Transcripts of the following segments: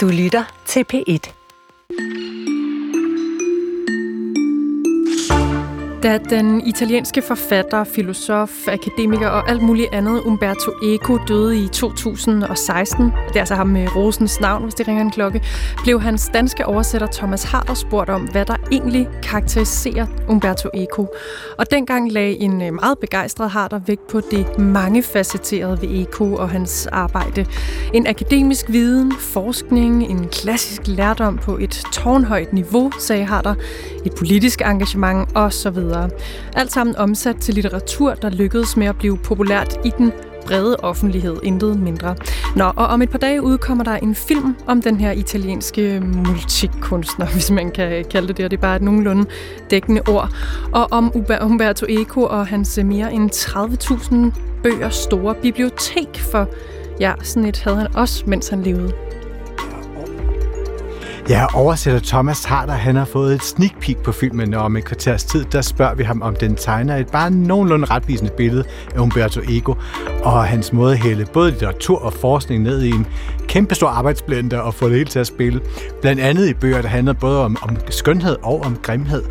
Du lytter til P1. Da den italienske forfatter, filosof, akademiker og alt muligt andet Umberto Eco døde i 2016, det er altså ham med Rosens navn, hvis det ringer en klokke, blev hans danske oversætter Thomas Harder spurgt om, hvad der egentlig karakteriserer Umberto Eco. Og dengang lagde en øh, meget begejstret Harder vægt på det mangefacetterede ved Eco og hans arbejde. En akademisk viden, forskning, en klassisk lærdom på et tårnhøjt niveau, sagde Harder, et politisk engagement osv. Alt sammen omsat til litteratur, der lykkedes med at blive populært i den brede offentlighed, intet mindre. Nå, og om et par dage udkommer der en film om den her italienske multikunstner, hvis man kan kalde det det, og det er bare et nogenlunde dækkende ord, og om Umberto Eco og hans mere end 30.000 bøger store bibliotek, for ja, sådan et havde han også, mens han levede. Ja, oversætter Thomas Harder, han har fået et sneak peek på filmen, og om et kvarters tid, der spørger vi ham, om den tegner et bare nogenlunde retvisende billede af Umberto Eco, og hans måde at hælde både litteratur og forskning ned i en kæmpe stor arbejdsblender og få det hele til at spille. Blandt andet i bøger, der handler både om, om skønhed og om grimhed.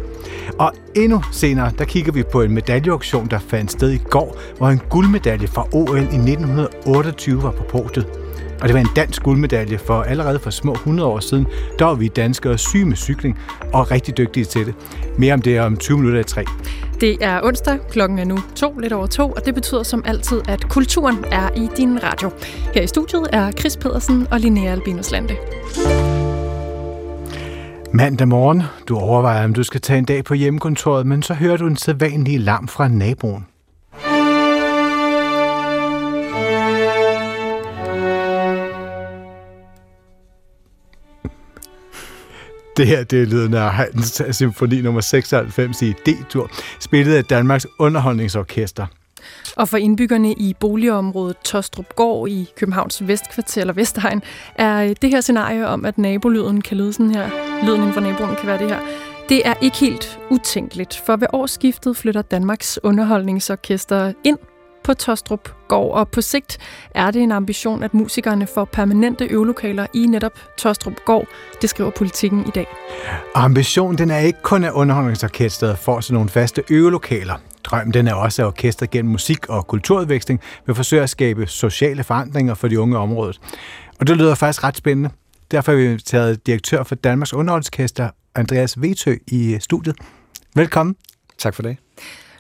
Og endnu senere, der kigger vi på en medaljeauktion, der fandt sted i går, hvor en guldmedalje fra OL i 1928 var på portet. Og det var en dansk guldmedalje, for allerede for små 100 år siden, der var vi danskere syge med cykling og rigtig dygtige til det. Mere om det om 20 minutter i tre. Det er onsdag, klokken er nu to, lidt over to, og det betyder som altid, at kulturen er i din radio. Her i studiet er Chris Pedersen og Linnea Albinus Lande. Mandag morgen, du overvejer, om du skal tage en dag på hjemmekontoret, men så hører du en sædvanlig larm fra naboen. Det her det er lyden af Haydns symfoni nummer 96 i D-tur, spillet af Danmarks Underholdningsorkester. Og for indbyggerne i boligområdet Tostrup Gård i Københavns Vestkvarter eller Vestegn, er øh, det her scenarie om, at nabolyden kan lyde sådan her, lyden inden for naboen kan være det her, det er ikke helt utænkeligt, for ved årsskiftet flytter Danmarks Underholdningsorkester ind på Tostrup Gård, og på sigt er det en ambition, at musikerne får permanente øvelokaler i netop Tostrup Gård. Det skriver politikken i dag. Ambitionen den er ikke kun, at underholdningsorkestret får sådan nogle faste øvelokaler. Drømmen den er også, at orkestret gennem musik og kulturudveksling vil forsøge at skabe sociale forandringer for de unge området. Og det lyder faktisk ret spændende. Derfor har vi taget direktør for Danmarks Underholdningsorkester, Andreas Vetø, i studiet. Velkommen. Tak for det.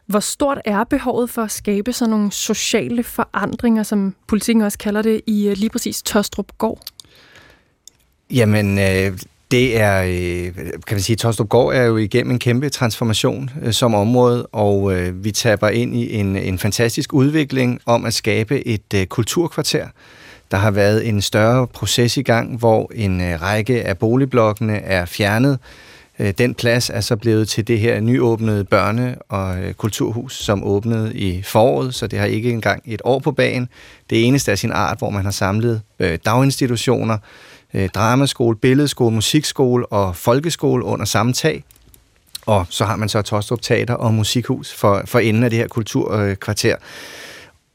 Hvor stort er behovet for at skabe sådan nogle sociale forandringer, som politikken også kalder det, i øh, lige præcis Tostrup Gård? Jamen, øh, det er, øh, kan man sige, Tostrup Gård er jo igennem en kæmpe transformation øh, som område, og øh, vi taber ind i en, en fantastisk udvikling om at skabe et øh, kulturkvarter. Der har været en større proces i gang, hvor en øh, række af boligblokkene er fjernet, Øh, Øh, den plads er så blevet til det her nyåbnede børne- og øh, kulturhus, som åbnede i foråret, så det har ikke engang et år på bagen. Det eneste af sin art, hvor man har samlet øh, daginstitutioner, øh, dramaskole, billedskole, musikskole og folkeskole under samme tag. Og så har man så Tostrup Teater og Musikhus for, for enden af det her kulturkvarter.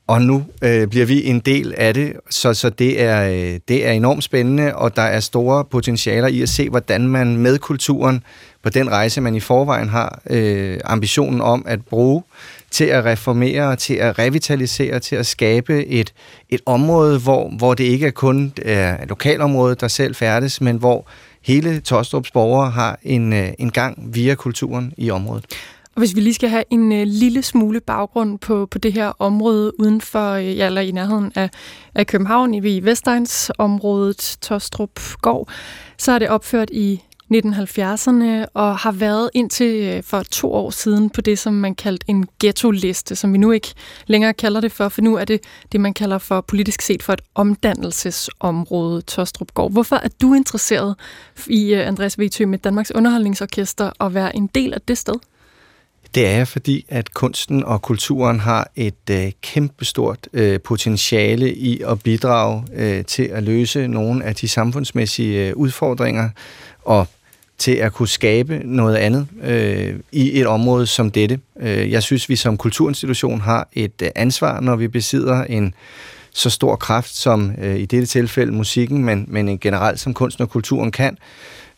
Og nu øh, bliver vi en del af det, så, så det, er, øh, det er enormt spændende, og der er store potentialer i at se, hvordan man med kulturen på den rejse, man i forvejen har øh, ambitionen om at bruge til at reformere, til at revitalisere, til at skabe et, et område, hvor, hvor det ikke er kun er øh, lokalområdet, der selv færdes, men hvor hele Tostrups borgere har en, øh, en gang via kulturen i området. Og hvis vi lige skal have en øh, lille smule baggrund på, på det her område uden for, øh, ja, eller i nærheden af, af København, i Vestegns området, Tostrup Gård, så er det opført i 1970'erne og har været indtil øh, for to år siden på det, som man kaldte en ghetto-liste, som vi nu ikke længere kalder det for, for nu er det det, man kalder for politisk set for et omdannelsesområde, Tostrup Gård. Hvorfor er du interesseret i, øh, Andreas Vetø, med Danmarks Underholdningsorkester at være en del af det sted? Det er fordi, at kunsten og kulturen har et øh, kæmpestort øh, potentiale i at bidrage øh, til at løse nogle af de samfundsmæssige øh, udfordringer og til at kunne skabe noget andet øh, i et område som dette. Øh, jeg synes, vi som kulturinstitution har et øh, ansvar, når vi besidder en så stor kraft, som øh, i dette tilfælde musikken, men, men generelt som kunsten og kulturen kan.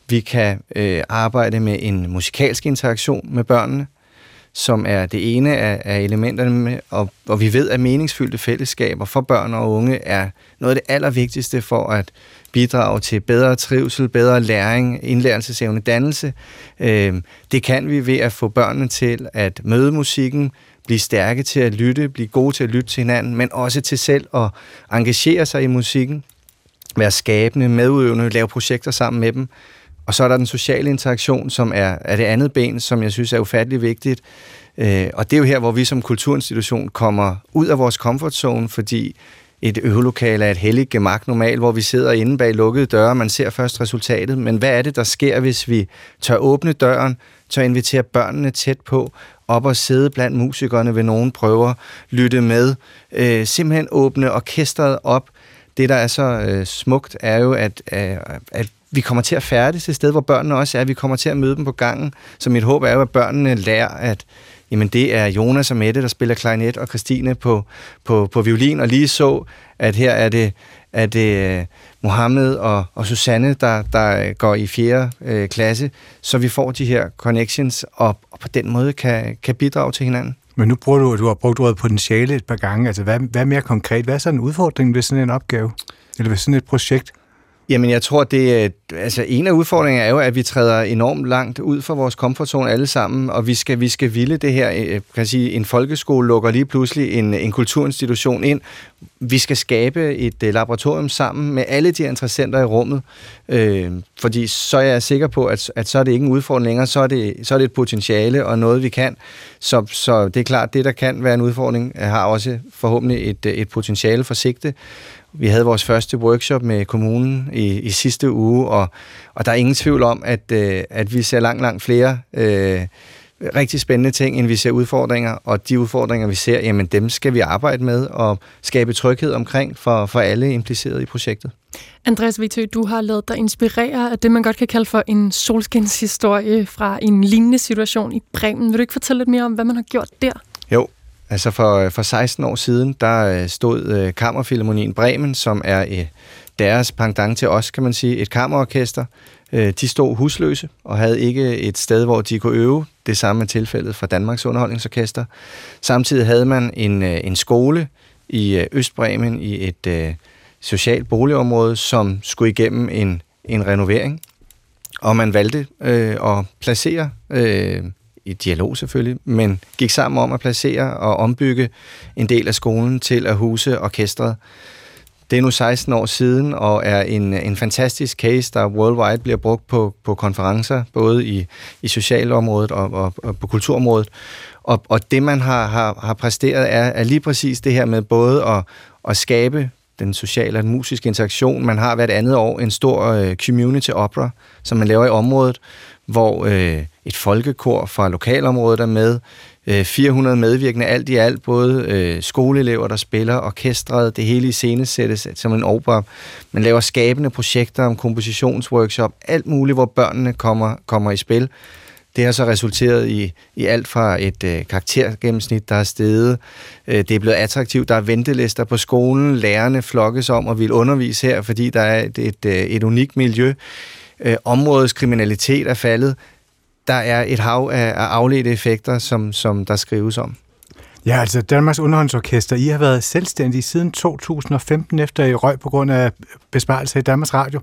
Vi kan øh, arbejde med en musikalsk interaktion med børnene, som er det ene af, af elementerne, med, og, og vi ved, at meningsfyldte fællesskaber for børn og unge er noget af det allervigtigste for at bidrage til bedre trivsel, bedre læring, indlærelsesevne, dannelse. Øh, det kan vi ved at få børnene til at møde musikken, blive stærke til at lytte, blive gode til at lytte til hinanden, men også til selv at engagere sig i musikken, være skabende, medudøvende, lave projekter sammen med dem. Og så er der den sociale interaktion, som er, er det andet ben, som jeg synes er ufattelig vigtigt. Øh, og det er jo her, hvor vi som kulturinstitution kommer ud af vores comfort zone, fordi et øvelokale er et helligt gemak normalt, hvor vi sidder inde bag lukkede døre, man ser først resultatet, men hvad er det, der sker, hvis vi tør åbne døren, tør invitere børnene tæt på, op og sidde blandt musikerne ved nogen prøver, lytte med, øh, simpelthen åbne orkestret op. Det, der er så øh, smukt, er jo, at, øh, at vi kommer til at færdes et sted, hvor børnene også er. Vi kommer til at møde dem på gangen. Så mit håb er jo, at børnene lærer, at jamen, det er Jonas og Mette, der spiller klarinet, og Christine på, på, på violin, og lige så, at her er det, er det øh, Mohammed og, og Susanne, der, der øh, går i 4. øh, klasse, så vi får de her connections, og, og på den måde kan, kan bidrage til hinanden. Men nu bruger du, du har brugt ordet potentiale et par gange. Altså, hvad, hvad mere konkret? Hvad er så en udfordring ved sådan en opgave? Eller ved sådan et projekt? Jamen, jeg tror, det er, altså en af udfordringerne er jo, at vi træder enormt langt ud fra vores komfortzone alle sammen, og vi skal, vi skal ville det her, øh, kan jeg sige, en folkeskole lukker lige pludselig en, en kulturinstitution ind. Vi skal skabe et uh, laboratorium sammen med alle de interessenter i rummet, øh, fordi så er jeg sikker på, at, at så er det ikke en udfordring længere, så er det, så er det et potentiale og noget, vi kan. Så, så det er klart, det der kan være en udfordring, har også forhåbentlig et, et potentiale for sigte. Vi havde vores første workshop med kommunen i, i sidste uge, og, og der er ingen tvivl om, at, øh, at vi ser langt, langt flere øh, rigtig spændende ting, end vi ser udfordringer, og de udfordringer, vi ser, jamen dem skal vi arbejde med og skabe tryghed omkring for, for alle implicerede i projektet. Andreas Vitø, du har lavet dig inspirere af det, man godt kan kalde for en solskinshistorie fra en lignende situation i Bremen. Vil du ikke fortælle lidt mere om, hvad man har gjort der? Jo, Altså for, for 16 år siden, der øh, stod øh, Kammerfilharmonien Bremen, som er øh, deres pendant til os, kan man sige, et kammerorkester. De stod husløse og havde ikke et sted, hvor de kunne øve. Det samme er tilfældet for Danmarks Underholdningsorkester. Samtidig havde man en, en skole i Østbremen i et socialt boligområde, som skulle igennem en, en renovering. Og man valgte øh, at placere øh, i dialog selvfølgelig, men gik sammen om at placere og ombygge en del af skolen til at huse orkestret. Det er nu 16 år siden, og er en, en fantastisk case, der worldwide bliver brugt på, på konferencer, både i, i socialområdet og, og, og på kulturområdet. Og, og det, man har, har, har præsteret, er, er lige præcis det her med både at, at skabe den sociale og den musiske interaktion. Man har hvert andet år en stor øh, community opera, som man laver i området, hvor øh, et folkekor fra lokalområdet er med, øh, 400 medvirkende alt i alt, både øh, skoleelever, der spiller, orkestret, det hele i scenesættes som en opera. Man laver skabende projekter om kompositionsworkshop, alt muligt, hvor børnene kommer, kommer i spil. Det har så resulteret i, i alt fra et øh, karaktergennemsnit, der er steget. Øh, det er blevet attraktivt. Der er ventelister på skolen. Lærerne flokkes om og vil undervise her, fordi der er et, et, øh, et unikt miljø øh, områdets kriminalitet er faldet. Der er et hav af, af afledte effekter, som, som der skrives om. Ja, altså Danmarks Underholdningsorkester, I har været selvstændige siden 2015, efter I røg på grund af besparelser i Danmarks Radio.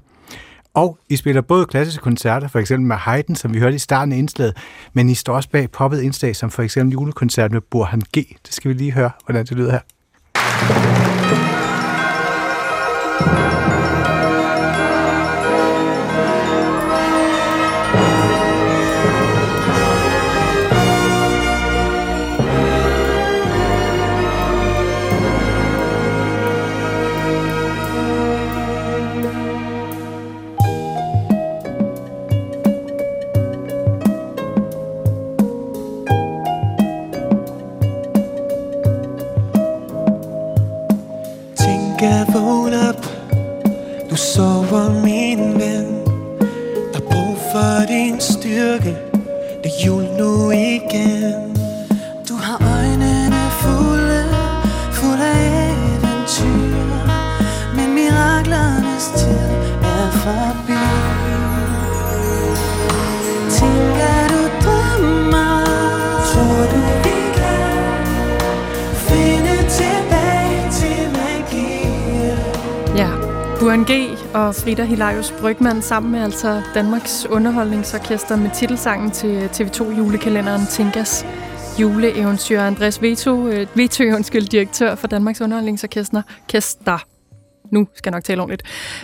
Og I spiller både klassiske koncerter, for eksempel med Haydn, som vi hørte i starten af indslaget, men I står også bag poppet indslag, som for eksempel julekoncert med Burhan G. Det skal vi lige høre, hvordan det lyder her. Peter Hilarius Brygman sammen med altså Danmarks Underholdningsorkester med titelsangen til TV2 julekalenderen Tinkas juleeventyr. Andreas Veto, øh, Veto undskyld, direktør for Danmarks Underholdningsorkester. Kester. Nu skal jeg nok tale ordentligt.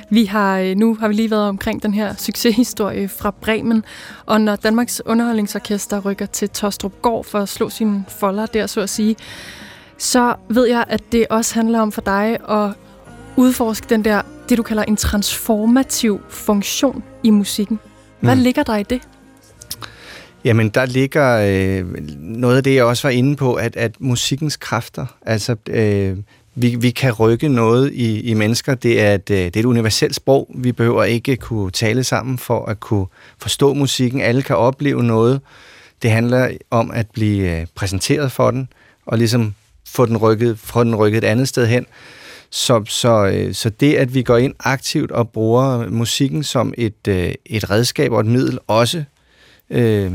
Vi har, øh, nu har vi lige været omkring den her succeshistorie fra Bremen, og når Danmarks Underholdningsorkester rykker til Tostrup Gård for at slå sine folder der, så at sige, så ved jeg, at det også handler om for dig at udforske den der, det du kalder en transformativ funktion i musikken. Hvad mm. ligger der i det? Jamen, der ligger øh, noget af det, jeg også var inde på, at, at musikkens kræfter, altså øh, vi, vi kan rykke noget i, i mennesker. Det er, et, øh, det er et universelt sprog. Vi behøver ikke kunne tale sammen for at kunne forstå musikken. Alle kan opleve noget. Det handler om at blive øh, præsenteret for den, og ligesom få den rykket, få den rykket et andet sted hen. Så, så, øh, så det, at vi går ind aktivt og bruger musikken som et, øh, et redskab og et middel, også øh,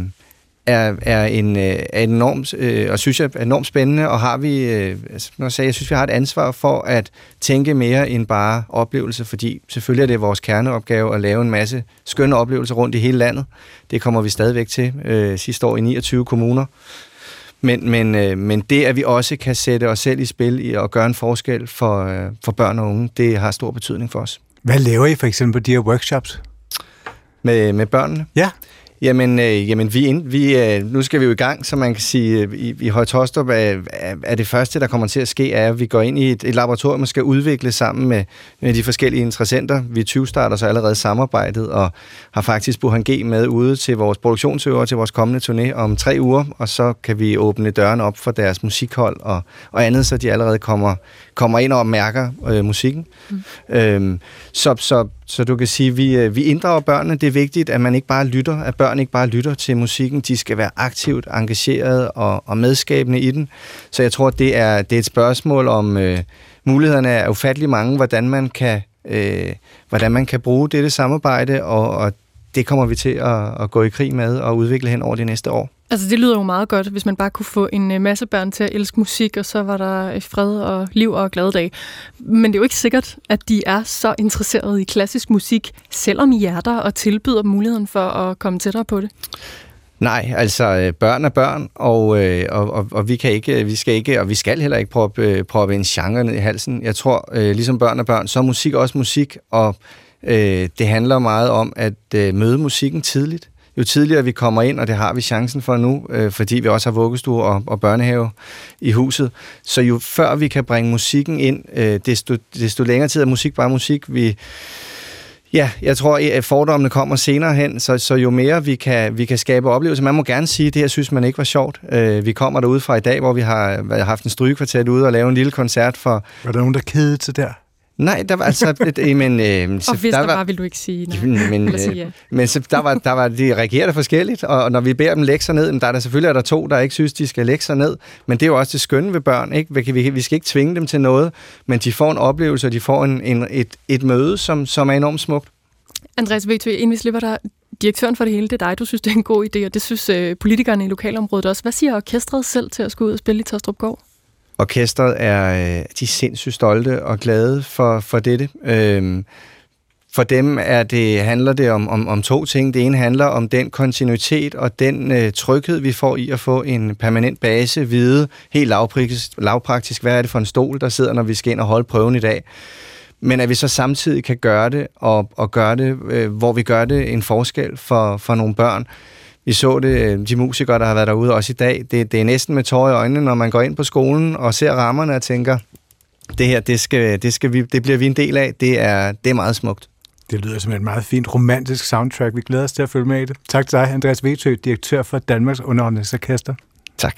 er, er, en, øh, er enormt, øh, og synes jeg er enormt spændende, og har vi, øh, altså, når jeg, sagde, jeg synes, vi har et ansvar for at tænke mere end bare oplevelse, fordi selvfølgelig er det vores kerneopgave at lave en masse skønne oplevelser rundt i hele landet. Det kommer vi stadigvæk til øh, sidste år i 29 kommuner. Men, men, øh, men det, at vi også kan sætte os selv i spil i og gøre en forskel for, øh, for børn og unge, det har stor betydning for os. Hvad laver I for eksempel på de her workshops? Med, med børnene? Ja. Jamen, øh, jamen vi, ind, vi, øh, nu skal vi jo i gang, så man kan sige, øh, i, i Højtostrup er, er det første, der kommer til at ske, er, at vi går ind i et, et laboratorium og skal udvikle sammen med, med de forskellige interessenter. Vi 20 starter så allerede samarbejdet og har faktisk Burhan G med ude til vores produktionsøver til vores kommende turné om tre uger, og så kan vi åbne dørene op for deres musikhold og, og andet, så de allerede kommer, kommer ind og mærker øh, musikken. Mm. Øhm, så, så, så du kan sige, at vi, øh, vi inddrager børnene. Det er vigtigt, at man ikke bare lytter, at børn ikke bare lytter til musikken. De skal være aktivt engageret og, og medskabende i den. Så jeg tror, det er, det er et spørgsmål om, øh, mulighederne er ufattelig mange, hvordan man kan, øh, hvordan man kan bruge dette samarbejde, og, og det kommer vi til at, at gå i krig med og udvikle hen over de næste år. Altså det lyder jo meget godt, hvis man bare kunne få en øh, masse børn til at elske musik, og så var der øh, fred og liv og glade dag. Men det er jo ikke sikkert, at de er så interesserede i klassisk musik, selvom I er der og tilbyder muligheden for at komme tættere på det. Nej, altså øh, børn er børn, og, og, og, og vi kan ikke, vi skal ikke, og vi skal heller ikke proppe, proppe en genre ned i halsen. Jeg tror, ligesom børn er børn, så er musik også musik, og øh, det handler meget om at øh, møde musikken tidligt jo tidligere vi kommer ind, og det har vi chancen for nu, øh, fordi vi også har vuggestue og, og børnehave i huset, så jo før vi kan bringe musikken ind, øh, desto, desto længere tid er musik bare musik. Vi, Ja, jeg tror, at fordommene kommer senere hen, så, så jo mere vi kan, vi kan skabe oplevelser. Man må gerne sige, at det her synes man ikke var sjovt. Øh, vi kommer derude fra i dag, hvor vi har haft en strygekvartet ude og lave en lille koncert for... Var der nogen, der kedede til der? Nej, der var altså... et, men, øh, så, og hvis der, der var, var, vil du ikke sige nej. Men, øh, sige ja. men så, der var, der var, de reagerede forskelligt, og når vi beder dem lægge sig ned, der er der selvfølgelig er der to, der ikke synes, de skal lægge sig ned, men det er jo også det skønne ved børn, ikke? Vi, vi, vi skal ikke tvinge dem til noget, men de får en oplevelse, og de får en, en, et, et møde, som, som er enormt smukt. Andreas Vigtø, inden vi slipper dig, direktøren for det hele, det er dig, du synes, det er en god idé, og det synes øh, politikerne i lokalområdet også. Hvad siger orkestret selv til at skulle ud og spille i Tostrup Gård? Orkestret er øh, de er sindssygt stolte og glade for, for dette. Øhm, for dem er det, handler det om, om, om to ting. Det ene handler om den kontinuitet og den øh, tryghed, vi får i at få en permanent base, vide helt lavpraktisk, lavpraktisk, hvad er det for en stol, der sidder, når vi skal ind og holde prøven i dag. Men at vi så samtidig kan gøre det, og, og gøre det, øh, hvor vi gør det en forskel for, for nogle børn, vi så det, øh, de musikere, der har været derude også i dag. Det, det er næsten med tårer i øjnene, når man går ind på skolen og ser rammerne og tænker, det her, det, skal, det, skal vi, det bliver vi en del af. Det er, det er meget smukt. Det lyder som et meget fint romantisk soundtrack. Vi glæder os til at følge med i det. Tak til dig, Andreas Vetø, direktør for Danmarks Underholdningsorkester. Tak.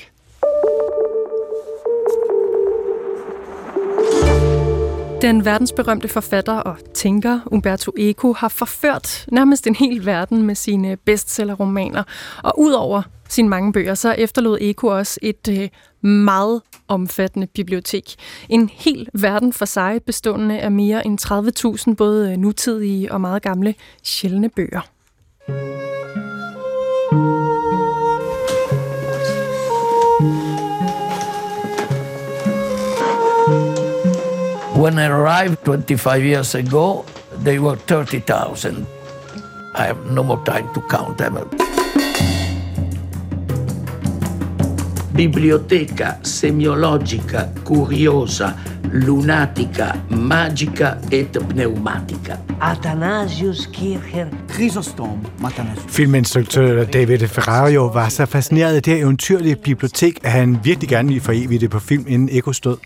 Den verdensberømte forfatter og tænker Umberto Eco har forført nærmest en hel verden med sine bestsellerromaner. Og udover sine mange bøger, så efterlod Eco også et øh, meget omfattende bibliotek. En hel verden for sig, bestående af mere end 30.000 både nutidige og meget gamle sjældne bøger. When I arrived 25 years ago, they were 30,000. I have no more time to count them. Biblioteca semiologica, curiosa, lunatica, magica et pneumatica. Athanasius Kircher. Chrysostom Athanasius. Filminstruktør David Ferrario var så fascineret af det her eventyrlige bibliotek, at han virkelig gerne ville forevige det på film, inden Eko stod.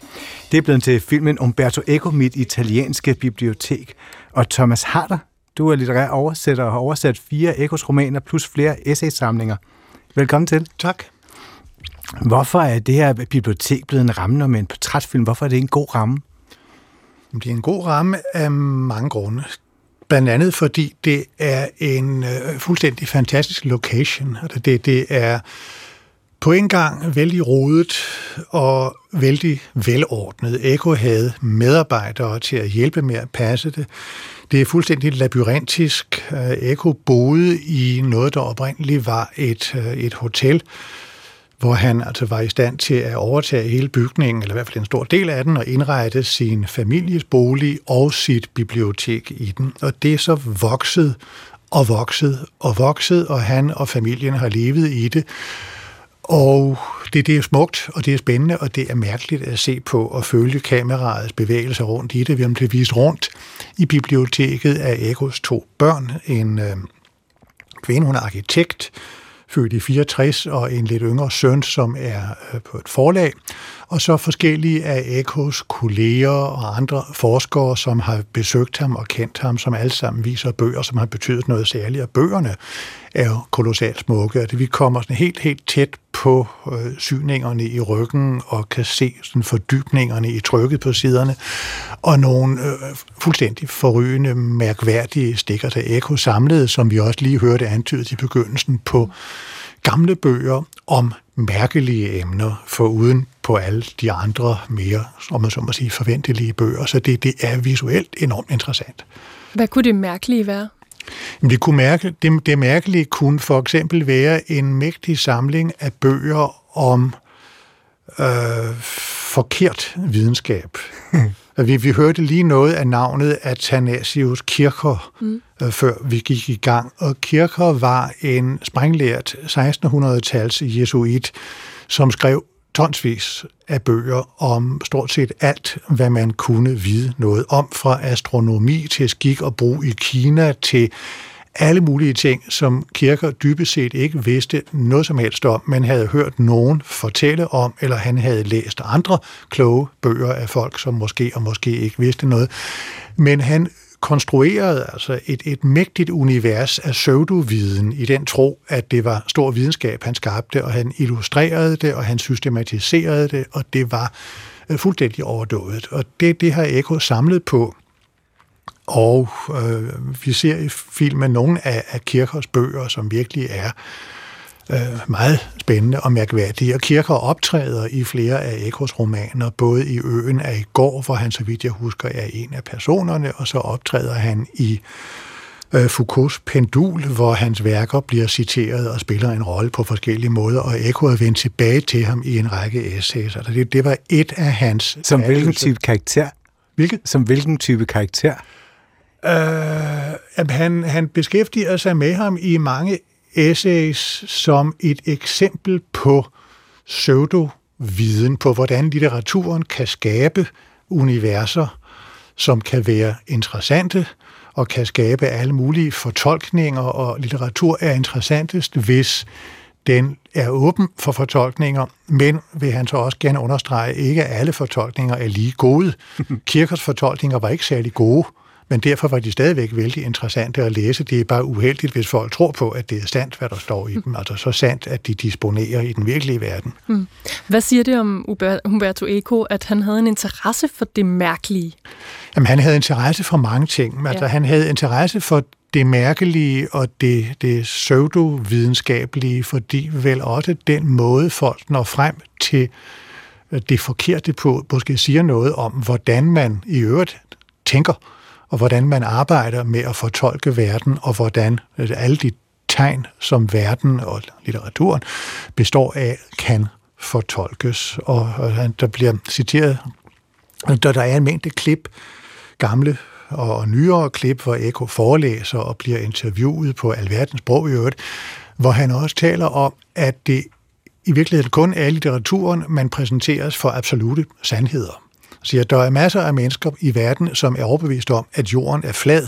Det er blevet til filmen Umberto Eco, mit italienske bibliotek. Og Thomas Harder, du er litterær oversætter og har oversat fire Ekos romaner plus flere essaysamlinger. Velkommen til. Tak. Hvorfor er det her bibliotek blevet en ramme om en portrætfilm? Hvorfor er det en god ramme? Det er en god ramme af mange grunde. Blandt andet fordi det er en øh, fuldstændig fantastisk location. Altså det, det er på en gang vældig rodet og vældig velordnet. Eko havde medarbejdere til at hjælpe med at passe det. Det er fuldstændig labyrintisk. Øh, Eko boede i noget, der oprindeligt var et, øh, et hotel, hvor han altså var i stand til at overtage hele bygningen, eller i hvert fald en stor del af den, og indrette sin families bolig og sit bibliotek i den. Og det er så vokset og vokset og vokset, og han og familien har levet i det. Og det, det er smukt, og det er spændende, og det er mærkeligt at se på og følge kameraets bevægelser rundt i det. Vi har blevet vist rundt i biblioteket af Ekos to børn. En øh, kvinde, hun er arkitekt, født i 64, og en lidt yngre søn, som er øh, på et forlag, og så forskellige af Ekos kolleger og andre forskere, som har besøgt ham og kendt ham, som alle sammen viser bøger, som har betydet noget særligt. Og bøgerne er jo kolossalt smukke, og vi kommer sådan helt, helt tæt på øh, syningerne i ryggen og kan se sådan fordybningerne i trykket på siderne, og nogle øh, fuldstændig forrygende, mærkværdige stikker til Eko samlet, som vi også lige hørte antydet i begyndelsen på gamle bøger om mærkelige emner, for uden på alle de andre mere, om man så må sige, forventelige bøger. Så det, det er visuelt enormt interessant. Hvad kunne det mærkelige være? Men det, kunne mærke, det, det mærkelige kunne for eksempel være en mægtig samling af bøger om øh, forkert videnskab. vi, vi hørte lige noget af navnet Athanasius Kircher, mm. øh, før vi gik i gang. Og Kircher var en sprænglært 1600-tals jesuit, som skrev tonsvis af bøger om stort set alt, hvad man kunne vide noget om, fra astronomi til skik og brug i Kina til alle mulige ting, som kirker dybest set ikke vidste noget som helst om, men havde hørt nogen fortælle om, eller han havde læst andre kloge bøger af folk, som måske og måske ikke vidste noget. Men han konstruerede altså et, et mægtigt univers af pseudoviden i den tro, at det var stor videnskab, han skabte, og han illustrerede det, og han systematiserede det, og det var øh, fuldstændig overdået. Og det, det har Eko samlet på, og øh, vi ser i filmen nogle af, af Kirchhoffs bøger, som virkelig er øh, meget spændende og mærkværdige. Og Kirker optræder i flere af Ekos romaner, både i Øen af i går, hvor han, så vidt jeg husker, er en af personerne, og så optræder han i øh, Foucaults Pendul, hvor hans værker bliver citeret og spiller en rolle på forskellige måder, og Eko er vendt tilbage til ham i en række essays. Altså det, det var et af hans... Som hvilken type karakter? Hvilket? Som hvilken type karakter? Øh, han, han beskæftiger sig med ham i mange essays som et eksempel på pseudo-viden, på hvordan litteraturen kan skabe universer, som kan være interessante og kan skabe alle mulige fortolkninger, og litteratur er interessantest, hvis den er åben for fortolkninger, men vil han så også gerne understrege, ikke alle fortolkninger er lige gode. Kirkers fortolkninger var ikke særlig gode, men derfor var de stadigvæk vældig interessante at læse. Det er bare uheldigt, hvis folk tror på, at det er sandt, hvad der står i dem. Altså så sandt, at de disponerer i den virkelige verden. Hmm. Hvad siger det om Humberto Eco, at han havde en interesse for det mærkelige? Jamen, han havde interesse for mange ting. Altså, ja. han havde interesse for det mærkelige og det, det pseudovidenskabelige, fordi vel også den måde, folk når frem til øh, det forkerte på, måske siger noget om, hvordan man i øvrigt tænker, og hvordan man arbejder med at fortolke verden, og hvordan øh, alle de tegn, som verden og litteraturen består af, kan fortolkes. Og, og der bliver citeret, der, der er en mængde klip, gamle og nyere klip, hvor Eko forelæser og bliver interviewet på alverdens sprog i øvrigt, hvor han også taler om, at det i virkeligheden kun er litteraturen, man præsenteres for absolute sandheder. Siger, at der er masser af mennesker i verden, som er overbevist om, at jorden er flad,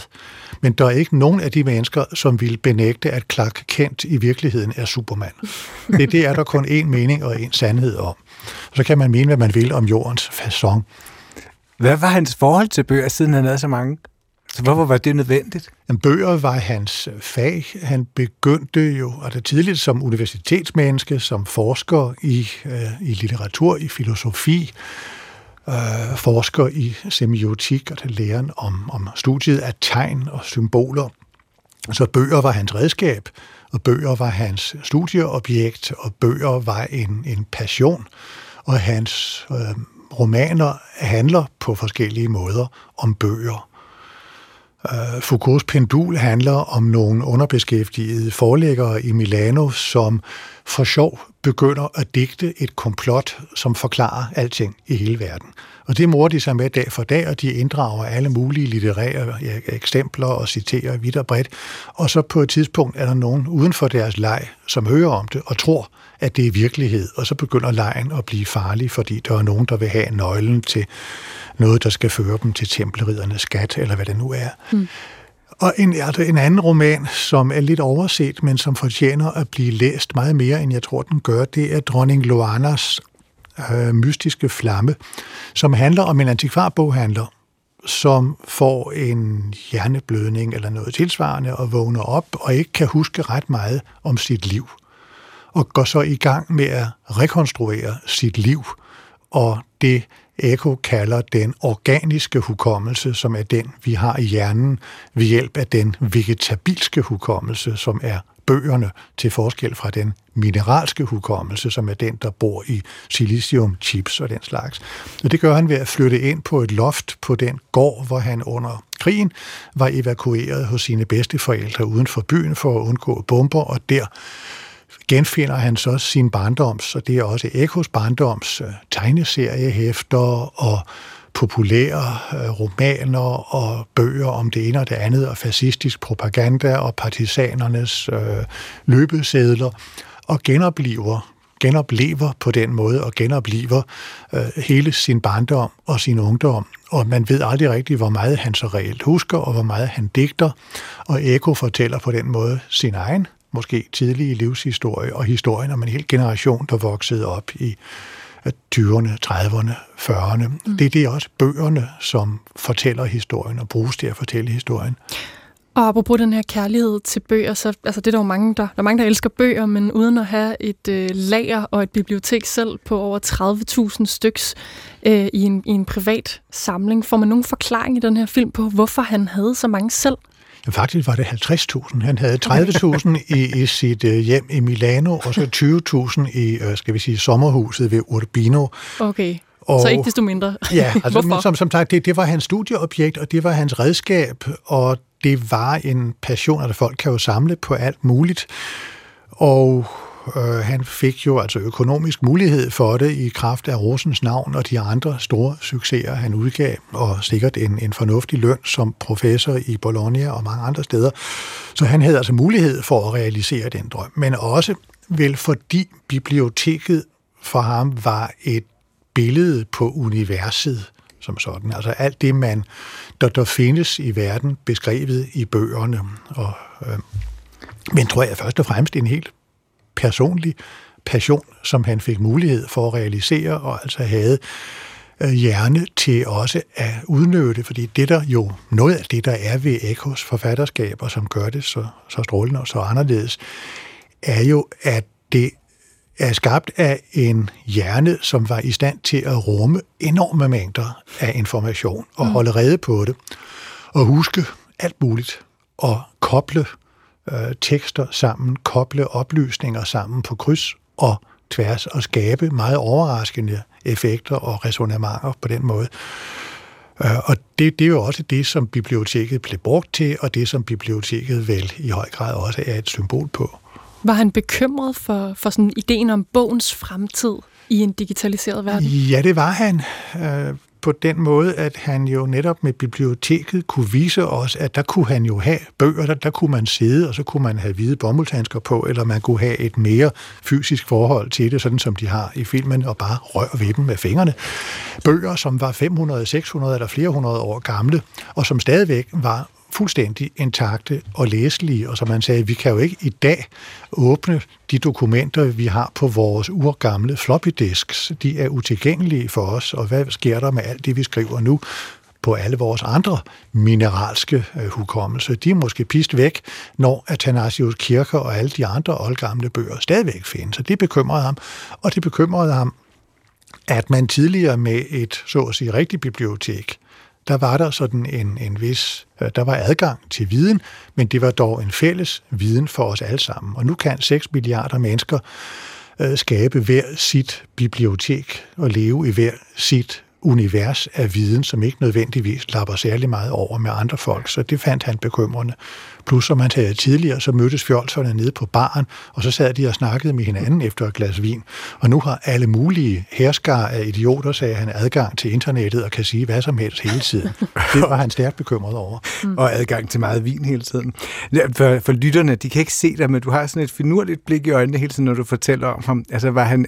men der er ikke nogen af de mennesker, som vil benægte, at Clark Kent i virkeligheden er Superman. Det, det er der kun én mening og én sandhed om. Så kan man mene, hvad man vil om jordens façon. Hvad var hans forhold til bøger, siden han havde så mange? Så hvorfor var det nødvendigt? En bøger var hans fag. Han begyndte jo altså tidligt som universitetsmenneske, som forsker i, øh, i litteratur, i filosofi, øh, forsker i semiotik, og altså læren om, om studiet af tegn og symboler. Så bøger var hans redskab, og bøger var hans studieobjekt, og bøger var en, en passion, og hans øh, romaner handler på forskellige måder om bøger. Øh, Foucaults pendul handler om nogle underbeskæftigede forlæggere i Milano, som for sjov begynder at digte et komplot, som forklarer alting i hele verden. Og det morer de sig med dag for dag, og de inddrager alle mulige litterære eksempler og citerer vidt og bredt. Og så på et tidspunkt er der nogen uden for deres leg, som hører om det og tror, at det er virkelighed. Og så begynder lejen at blive farlig, fordi der er nogen, der vil have nøglen til noget, der skal føre dem til tempelriddernes skat, eller hvad det nu er. Mm. Og en, altså en anden roman, som er lidt overset, men som fortjener at blive læst meget mere, end jeg tror, den gør, det er dronning Loanas øh, mystiske flamme, som handler om en antikvarboghandler, som får en hjerneblødning eller noget tilsvarende og vågner op og ikke kan huske ret meget om sit liv. Og går så i gang med at rekonstruere sit liv og det Eko kalder den organiske hukommelse, som er den, vi har i hjernen, ved hjælp af den vegetabilske hukommelse, som er bøgerne, til forskel fra den mineralske hukommelse, som er den, der bor i silicium, chips og den slags. Og det gør han ved at flytte ind på et loft på den gård, hvor han under krigen var evakueret hos sine bedsteforældre uden for byen for at undgå bomber, og der genfinder han så sin barndoms, og det er også Ekos barndoms øh, tegneseriehæfter og populære øh, romaner og bøger om det ene og det andet, og fascistisk propaganda og partisanernes øh, løbesedler, og genopliver genoplever på den måde og genopliver øh, hele sin barndom og sin ungdom. Og man ved aldrig rigtigt, hvor meget han så reelt husker, og hvor meget han digter. Og Eko fortæller på den måde sin egen måske tidlige livshistorie og historien om en hel generation, der voksede op i 20'erne, 30'erne, 40'erne. Mm. Det, det er også bøgerne, som fortæller historien og bruges til at fortælle historien. Og apropos den her kærlighed til bøger, så altså det er der jo mange, der, der, er mange, der elsker bøger, men uden at have et øh, lager og et bibliotek selv på over 30.000 styks øh, i, en, i en privat samling, får man nogen forklaring i den her film på, hvorfor han havde så mange selv? Faktisk var det 50.000. Han havde 30.000 i, i sit øh, hjem i Milano, og så 20.000 i, øh, skal vi sige, sommerhuset ved Urbino. Okay. Og, så ikke desto mindre. ja, altså, men som, som sagt, det, det var hans studieobjekt, og det var hans redskab, og det var en passion, at folk kan jo samle på alt muligt. Og Øh, han fik jo altså økonomisk mulighed for det i kraft af Rosens navn og de andre store succeser, han udgav, og sikkert en, en fornuftig løn som professor i Bologna og mange andre steder. Så han havde altså mulighed for at realisere den drøm. Men også vel fordi biblioteket for ham var et billede på universet som sådan. Altså alt det, man, der, der findes i verden, beskrevet i bøgerne. Og, øh, men tror jeg først og fremmest en helt personlig passion, som han fik mulighed for at realisere, og altså havde øh, hjerne til også at udnytte, fordi det der jo, noget af det, der er ved Ekos forfatterskaber, som gør det så, så strålende og så anderledes, er jo, at det er skabt af en hjerne, som var i stand til at rumme enorme mængder af information og mm. holde rede på det og huske alt muligt og koble øh, tekster sammen, koble oplysninger sammen på kryds og tværs og skabe meget overraskende effekter og resonemanger på den måde. Øh, Og det, det er jo også det, som biblioteket blev brugt til, og det, som biblioteket vel i høj grad også er et symbol på. Var han bekymret for, for sådan ideen om bogens fremtid i en digitaliseret verden? Ja, det var han. På den måde, at han jo netop med biblioteket kunne vise os, at der kunne han jo have bøger, der, der kunne man sidde, og så kunne man have hvide bomuldshandsker på, eller man kunne have et mere fysisk forhold til det, sådan som de har i filmen, og bare røre ved dem med fingrene. Bøger, som var 500, 600 eller flere hundrede år gamle, og som stadigvæk var fuldstændig intakte og læselige, og som man sagde, vi kan jo ikke i dag åbne de dokumenter, vi har på vores urgamle floppy disks. De er utilgængelige for os, og hvad sker der med alt det, vi skriver nu? på alle vores andre mineralske øh, hukommelser. De er måske pist væk, når Athanasius Kirker og alle de andre oldgamle bøger stadigvæk findes. Så det bekymrede ham, og det bekymrede ham, at man tidligere med et, så at sige, rigtigt bibliotek, der var der sådan en, en vis, øh, der var adgang til viden, men det var dog en fælles viden for os alle sammen. Og nu kan 6 milliarder mennesker øh, skabe hver sit bibliotek og leve i hver sit univers af viden, som ikke nødvendigvis lapper særlig meget over med andre folk, så det fandt han bekymrende. Plus, som han sagde tidligere, så mødtes fjolserne nede på baren, og så sad de og snakkede med hinanden efter et glas vin. Og nu har alle mulige herskare af idioter, sagde han, adgang til internettet og kan sige hvad som helst hele tiden. Det var han stærkt bekymret over. og adgang til meget vin hele tiden. For, for lytterne, de kan ikke se dig, men du har sådan et finurligt blik i øjnene hele tiden, når du fortæller om ham. Altså, var han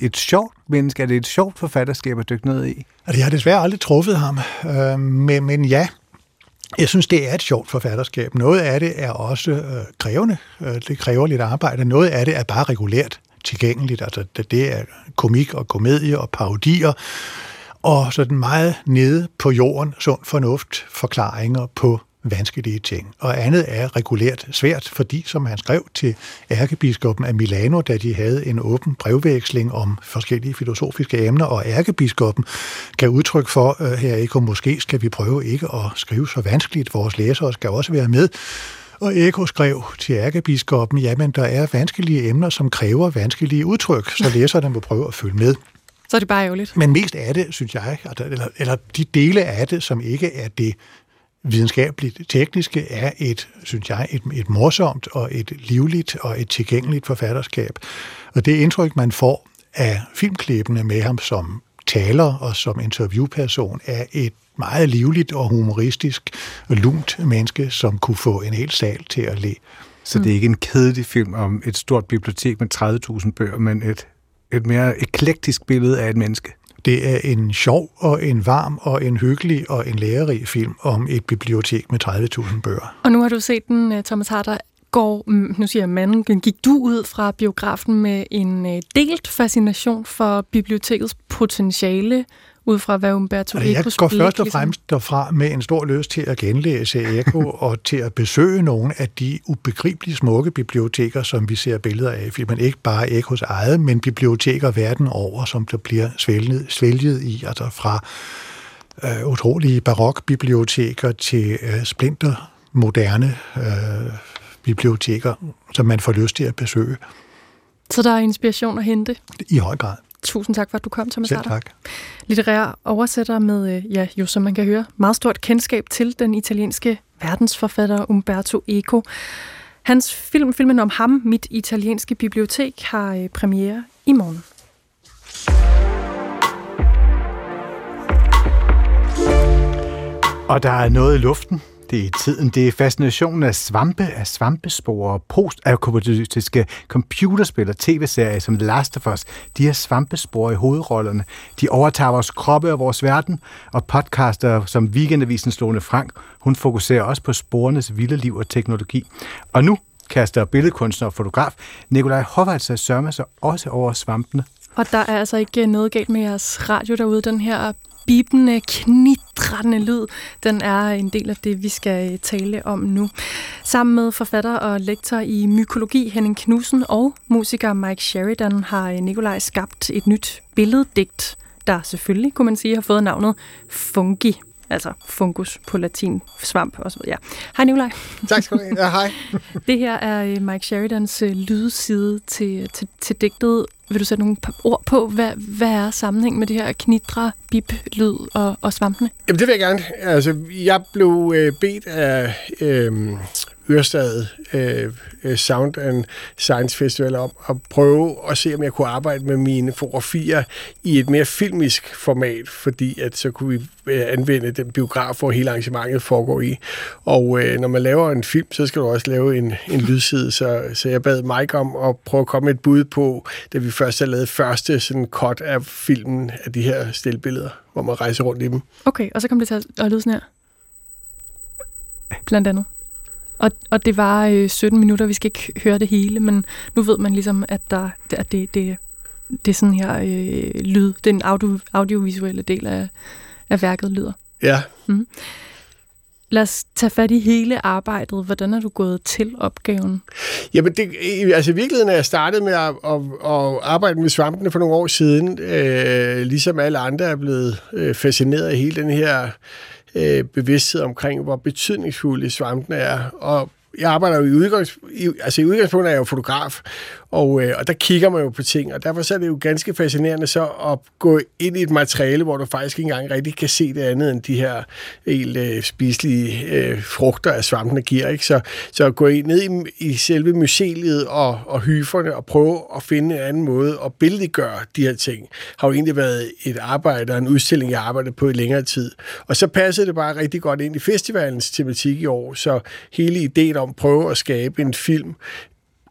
et sjovt menneske? Er det et sjovt forfatterskab at dykke ned i? Og jeg har desværre aldrig truffet ham, øh, men, men ja, jeg synes, det er et sjovt forfatterskab. Noget af det er også øh, krævende. Øh, det kræver lidt arbejde. Noget af det er bare regulært tilgængeligt. Altså, det, det er komik og komedie og parodier. Og sådan meget nede på jorden, sund fornuft, forklaringer på vanskelige ting. Og andet er regulært svært, fordi, som han skrev til ærkebiskoppen af Milano, da de havde en åben brevveksling om forskellige filosofiske emner, og ærkebiskoppen gav udtryk for, øh, her ikke, måske skal vi prøve ikke at skrive så vanskeligt, vores læsere skal også være med. Og Eko skrev til ærkebiskoppen, jamen der er vanskelige emner, som kræver vanskelige udtryk, så læserne må prøve at følge med. Så er det bare ærgerligt. Men mest af det, synes jeg, eller, eller de dele af det, som ikke er det videnskabeligt tekniske, er et, synes jeg, et, et morsomt og et livligt og et tilgængeligt forfatterskab. Og det indtryk, man får af filmklippene med ham som taler og som interviewperson, er et meget livligt og humoristisk og lunt menneske, som kunne få en hel sal til at le. Så det er ikke en kedelig film om et stort bibliotek med 30.000 bøger, men et, et mere eklektisk billede af et menneske. Det er en sjov og en varm og en hyggelig og en lærerig film om et bibliotek med 30.000 bøger. Og nu har du set den, øh, Thomas Harder. Går, mm, nu siger jeg manden, gik du ud fra biografen med en øh, delt fascination for bibliotekets potentiale, ud fra hvad Umberto Altså, jeg Ecos går først og fremmest derfra med en stor lyst til at genlæse Eko og til at besøge nogle af de ubegribeligt smukke biblioteker, som vi ser billeder af i filmen. Ikke bare Ekos eget, men biblioteker verden over, som der bliver svælget, svælget i, altså fra øh, utrolige barokbiblioteker til øh, splinter moderne øh, biblioteker, som man får lyst til at besøge Så der er inspiration at hente. i høj grad. Tusind tak for, at du kom, Thomas Selv tak. Litterær oversætter med, øh, ja, jo som man kan høre, meget stort kendskab til den italienske verdensforfatter Umberto Eco. Hans film, filmen om ham, Mit italienske bibliotek, har øh, premiere i morgen. Og der er noget i luften. Det er i tiden. Det er fascinationen af svampe, af svampesporer, post-apokalyptiske computerspil og tv-serier som The Last of Us. De her svampespore i hovedrollerne. De overtager vores kroppe og vores verden. Og podcaster som Weekendavisen Slående Frank, hun fokuserer også på sporenes vilde liv og teknologi. Og nu kaster billedkunstner og fotograf Nikolaj Hovald sig sørme sig også over svampene. Og der er altså ikke noget galt med jeres radio derude. Den her bibende, knitrende lyd, den er en del af det, vi skal tale om nu. Sammen med forfatter og lektor i mykologi Henning Knudsen og musiker Mike Sheridan har Nikolaj skabt et nyt billeddigt, der selvfølgelig, kunne man sige, har fået navnet Fungi. altså fungus på latin, svamp og så videre. Ja. Hej Nikolaj. Tak skal du have. Ja, hej. Det her er øh, Mike Sheridans øh, lydside til, til, til digtet. Vil du sætte nogle ord på, hvad, hvad er sammenhæng med det her knitre, bip, lyd og, og svampene? Jamen, det vil jeg gerne. Altså, jeg blev øh, bedt af øh, Ørestad øh, Sound and Science Festival om at prøve at se, om jeg kunne arbejde med mine fotografier i et mere filmisk format, fordi at så kunne vi øh, anvende den biograf, hvor hele arrangementet foregår i. Og øh, når man laver en film, så skal du også lave en, en lydside, så, så jeg bad Mike om at prøve at komme et bud på, da vi først havde lavet første sådan cut af filmen af de her stillbilleder, hvor man rejser rundt i dem. Okay, og så kom det til at, at lyde sådan her. Blandt andet. Og, og det var øh, 17 minutter, vi skal ikke høre det hele, men nu ved man ligesom, at, der, at det, det, det er sådan her øh, lyd, den audio, audiovisuelle del af, af værket lyder. Ja. Mm. Lad os tage fat i hele arbejdet. Hvordan er du gået til opgaven? Jamen, det, altså i virkeligheden er jeg startet med at, at, at arbejde med svampene for nogle år siden. Øh, ligesom alle andre er blevet øh, fascineret af hele den her øh, bevidsthed omkring, hvor betydningsfulde svampene er. Og jeg arbejder jo i, udgangs, i, altså i udgangspunktet er jeg jo fotograf, og, øh, og der kigger man jo på ting, og derfor så er det jo ganske fascinerende så at gå ind i et materiale, hvor du faktisk ikke engang rigtig kan se det andet end de her helt øh, spiselige øh, frugter, af svampene giver. Ikke? Så, så at gå ind ned i, i selve myceliet og, og hyferne og prøve at finde en anden måde at billedgøre de her ting, har jo egentlig været et arbejde og en udstilling, jeg arbejdede på i længere tid. Og så passede det bare rigtig godt ind i festivalens tematik i år, så hele ideen om at prøve at skabe en film,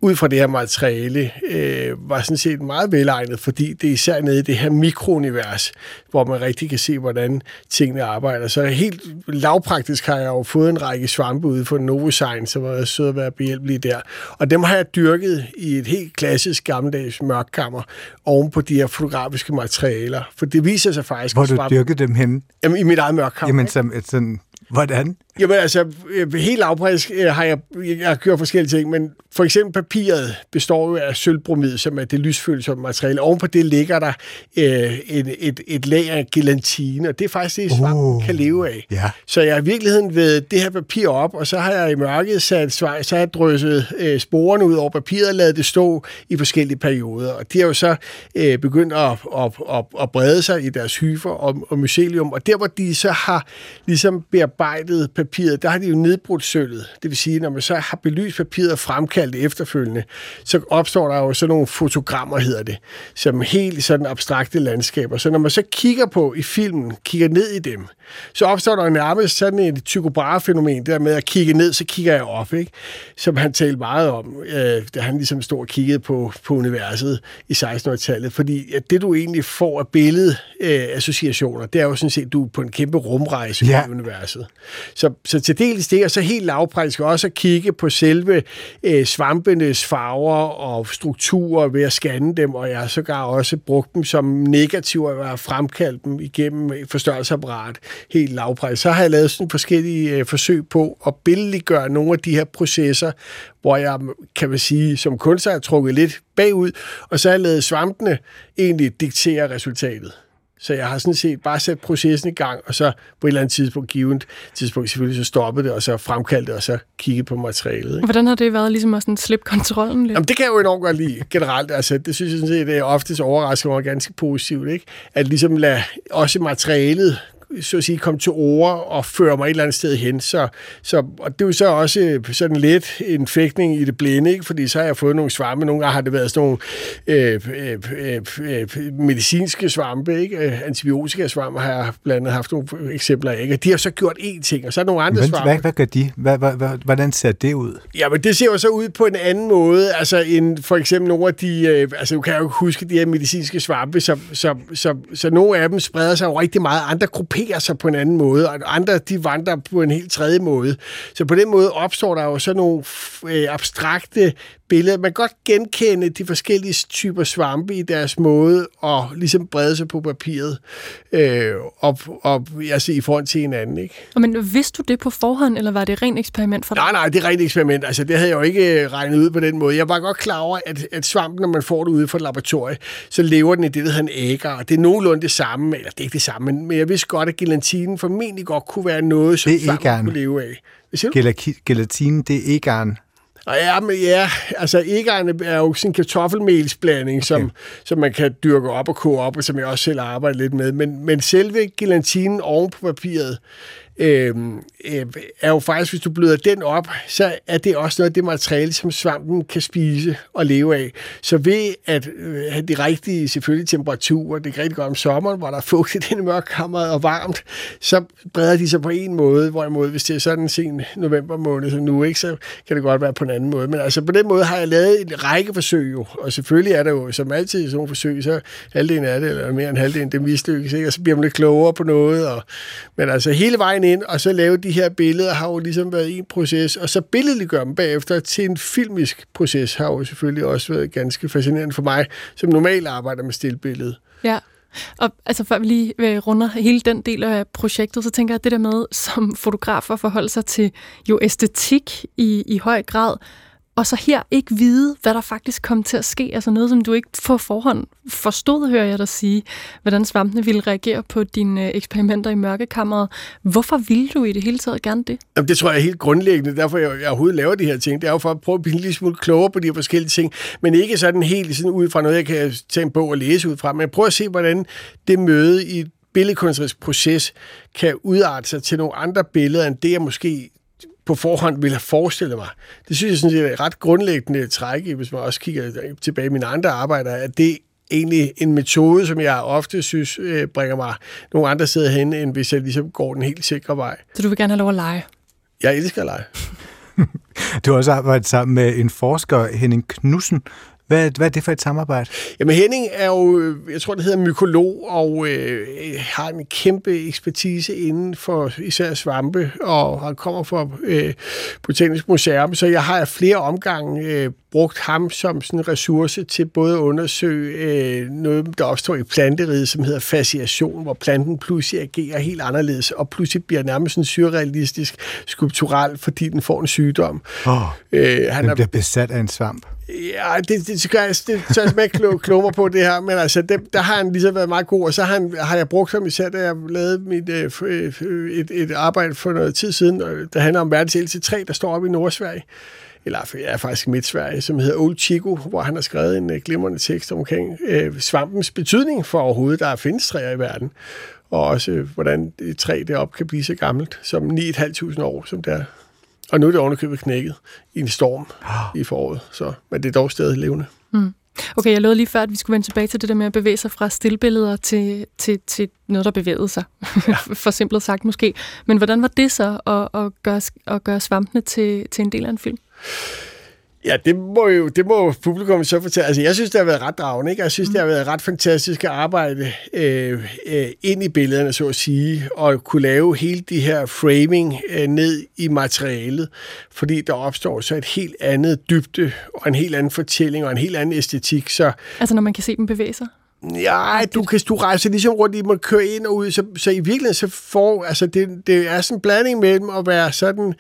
ud fra det her materiale, øh, var sådan set meget velegnet, fordi det er især nede i det her mikrounivers, hvor man rigtig kan se, hvordan tingene arbejder. Så helt lavpraktisk har jeg jo fået en række svampe ude for Novosign, som var sød at være behjælpelige der. Og dem har jeg dyrket i et helt klassisk gammeldags mørkkammer oven på de her fotografiske materialer. For det viser sig faktisk... Hvor du dyrket dem hen? Jamen, i mit eget mørkkammer. Jamen, som, sådan, hvordan? Jamen altså, helt lavpraktisk har jeg, jeg har gjort forskellige ting, men for eksempel papiret består jo af sølvbromid, som er det lysfølsomme materiale. Oven på det ligger der øh, et, et, et lag af gelatine, og det er faktisk det, svampen uh, kan leve af. Ja. Så jeg har i virkeligheden ved det her papir op, og så har jeg i mørket sat, så har jeg drysset øh, sporene ud over papiret og lavet det stå i forskellige perioder. Og de har jo så øh, begyndt at, at, at, at brede sig i deres hyfer og, og mycelium, og der hvor de så har ligesom bearbejdet papiret, der har de jo nedbrudt sølvet. Det vil sige, når man så har belyst papiret og fremkaldt det efterfølgende, så opstår der jo sådan nogle fotogrammer, hedder det, som helt sådan abstrakte landskaber. Så når man så kigger på i filmen, kigger ned i dem, så opstår der nærmest sådan et Tycho Brahe-fænomen, der med at kigge ned, så kigger jeg op, ikke? som han talte meget om, øh, da han ligesom stod og kiggede på, på universet i 1600-tallet. Fordi at det, du egentlig får af billedassociationer, øh, det er jo sådan set, at du er på en kæmpe rumrejse ja. i universet. Så, så til dels det, og så helt lavpraktisk også at kigge på selve øh, svampenes farver og strukturer ved at scanne dem, og jeg har sågar også brugt dem som negativer at fremkaldt dem igennem et forstørrelsesapparat helt lavpraktisk. Så har jeg lavet sådan forskellige øh, forsøg på at billedliggøre nogle af de her processer, hvor jeg, mm, kan man sige, som kunstner har trukket lidt bagud, og så har jeg lavet svampene egentlig diktere resultatet. Så jeg har sådan set bare sat processen i gang, og så på et eller andet tidspunkt, givet tidspunkt selvfølgelig, så stoppet det, og så fremkaldt det, og så kigget på materialet. Ikke? Hvordan har det været ligesom at sådan slippe kontrollen lidt? Jamen, det kan jeg jo enormt godt lide, generelt. Altså, det synes jeg sådan set, det er oftest overraskende og ganske positivt, ikke? At ligesom lade også materialet så at sige, komme til ord og føre mig et eller andet sted hen. Så, så, og det er jo så også sådan lidt en fægtning i det blinde, ikke? fordi så har jeg fået nogle svampe. Nogle gange har det været sådan nogle øh, øh, øh, medicinske svampe, ikke? Øh, antibiotika svampe har jeg blandt andet haft nogle eksempler af. Ikke? De har så gjort én ting, og så er nogle andre Men, svampe. Hvad, hvad gør de? Hvad, hvad, hvordan ser det ud? Ja, men det ser jo så ud på en anden måde, altså end for eksempel nogle af de, øh, altså du kan jo huske de her medicinske svampe, så, så, så, så nogle af dem spreder sig jo rigtig meget, andre grupperer sig på en anden måde, og andre de vandrer på en helt tredje måde. Så på den måde opstår der jo sådan nogle øh, abstrakte billeder. Man kan godt genkende de forskellige typer svampe i deres måde at ligesom brede sig på papiret, øh, og, og altså i forhold til hinanden. Ikke? Men vidste du det på forhånd, eller var det et rent eksperiment for dig? Nej, nej, det er rent eksperiment. Altså, det havde jeg jo ikke øh, regnet ud på den måde. Jeg var godt klar over, at, at svampen, når man får det ude fra et laboratorium, så lever den i det, der hedder en ægger, og det er nogenlunde det samme, eller det er ikke det samme, men jeg vidste godt, at gelatinen formentlig godt kunne være noget, som egarn. kunne leve af. Gelaki- gelatine, det er egarn. Ja, men ja, altså egarne er jo sådan en kartoffelmelsblanding, okay. som, som man kan dyrke op og koge op, og som jeg også selv arbejder lidt med. Men, men selve gelatinen oven på papiret, øh, øh, er jo faktisk, hvis du bløder den op, så er det også noget af det materiale, som svampen kan spise og leve af. Så ved at øh, have de rigtige, selvfølgelig temperaturer, det er rigtig godt om sommeren, hvor der er fugtigt inde i mørkkammeret og varmt, så breder de sig på en måde, hvorimod hvis det er sådan en sen november måned som nu, ikke, så kan det godt være på en anden måde. Men altså på den måde har jeg lavet en række forsøg jo, og selvfølgelig er der jo som altid i sådan nogle forsøg, så halvdelen af det, eller mere end halvdelen, det mislykkes, ikke? og så bliver man lidt klogere på noget. Og, men altså hele vejen ind, og så lave de her billeder, har jo ligesom været en proces, og så billedliggøre dem bagefter til en filmisk proces, har jo selvfølgelig også været ganske fascinerende for mig, som normalt arbejder med stillbillede. Ja. Og altså, før vi lige øh, runder hele den del af projektet, så tænker jeg, at det der med som fotografer forholde sig til jo æstetik i, i høj grad, og så her ikke vide, hvad der faktisk kom til at ske. Altså noget, som du ikke på forhånd forstod, hører jeg dig sige, hvordan svampene ville reagere på dine øh, eksperimenter i mørkekammeret. Hvorfor ville du i det hele taget gerne det? Jamen, det tror jeg er helt grundlæggende, derfor jeg, jeg overhovedet laver de her ting. Det er jo for at prøve at blive en lille smule klogere på de her forskellige ting, men ikke sådan helt sådan ud fra noget, jeg kan tage en bog og læse ud fra, men jeg prøver at se, hvordan det møde i billedkunstnerisk proces kan udarte sig til nogle andre billeder, end det, jeg måske på forhånd ville have forestillet mig. Det synes jeg sådan set er et ret grundlæggende træk hvis man også kigger tilbage i mine andre arbejder, at det egentlig en metode, som jeg ofte synes øh, bringer mig nogle andre steder hen, end hvis jeg ligesom går den helt sikre vej. Så du vil gerne have lov at lege? Jeg elsker at lege. Du har også arbejdet sammen med en forsker, Henning Knudsen. Hvad, hvad er det for et samarbejde? Jamen Henning er jo, øh, jeg tror det hedder mykolog, og øh, har en kæmpe ekspertise inden for især svampe, og han kommer fra øh, Botanisk Museum, så jeg har flere omgange øh, brugt ham som sådan en ressource til både at undersøge øh, noget, der opstår i planteriget, som hedder fasciation, hvor planten pludselig agerer helt anderledes, og pludselig bliver nærmest sådan surrealistisk skulptural, fordi den får en sygdom. Oh, Øh, han han er bliver besat af en svamp. Ja, det, det, det, jeg, det tør jeg ikke klo, kloge mig på det her, men altså, det, der har han ligesom været meget god, og så har, han, har jeg brugt ham især, da jeg lavede mit, øh, øh, øh, et, et arbejde for noget tid siden, der handler om verdens ældste træ, der står oppe i Nordsverige, eller ja, faktisk i Midt-Sverige, som hedder Old Chico, hvor han har skrevet en øh, glimrende tekst omkring øh, svampens betydning for overhovedet, der findes træer i verden, og også øh, hvordan et træ deroppe kan blive så gammelt som 9.500 år, som det er. Og nu er det ovenikøbet knækket i en storm i foråret, så, men det er dog stadig levende. Mm. Okay, jeg lovede lige før, at vi skulle vende tilbage til det der med at bevæge sig fra stillbilleder til, til, til noget, der bevægede sig. Ja. For simpelt sagt måske. Men hvordan var det så at, at, gøre, at gøre svampene til, til en del af en film? Ja, det må jo det må publikum så fortælle. Altså, jeg synes, det har været ret dragende. Ikke? Jeg synes, mm. det har været ret fantastisk at arbejde øh, øh, ind i billederne, så at sige, og kunne lave hele de her framing øh, ned i materialet, fordi der opstår så et helt andet dybde, og en helt anden fortælling, og en helt anden æstetik. Så Altså når man kan se dem bevæge sig? Ja, du kan du rejser ligesom rundt i, man kører ind og ud, så, så i virkeligheden så får, altså det, det er sådan en blanding mellem at være sådan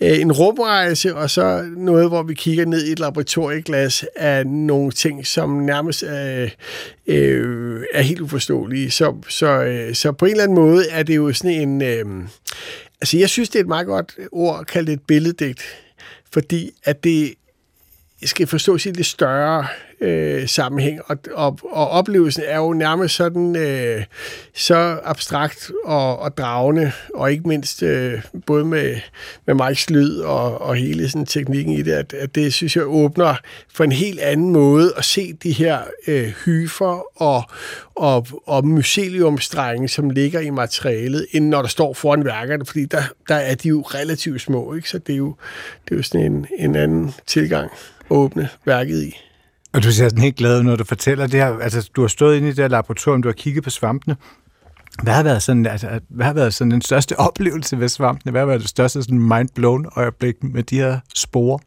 øh, en rumrejse, og så noget, hvor vi kigger ned i et laboratorieglas af nogle ting, som nærmest øh, øh, er helt uforståelige. Så, så, øh, så på en eller anden måde er det jo sådan en, øh, altså jeg synes, det er et meget godt ord at kalde det et billeddigt, fordi at det skal forstås i lidt større øh, sammenhæng, og, og, og oplevelsen er jo nærmest sådan øh, så abstrakt og, og dragende, og ikke mindst øh, både med, med Mikes lyd og, og hele sådan teknikken i det, at, at det synes jeg åbner for en helt anden måde at se de her øh, hyfer og, og, og myceliumstrenge, som ligger i materialet, end når der står foran værkerne, fordi der, der er de jo relativt små, ikke? så det er jo, det er jo sådan en, en anden tilgang at åbne værket i. Og du ser sådan helt glad når du fortæller det her. Altså, du har stået inde i det her laboratorium, du har kigget på svampene. Hvad har været sådan, altså, hvad har været sådan den største oplevelse ved svampene? Hvad har været det største sådan mind-blown øjeblik med de her sporer?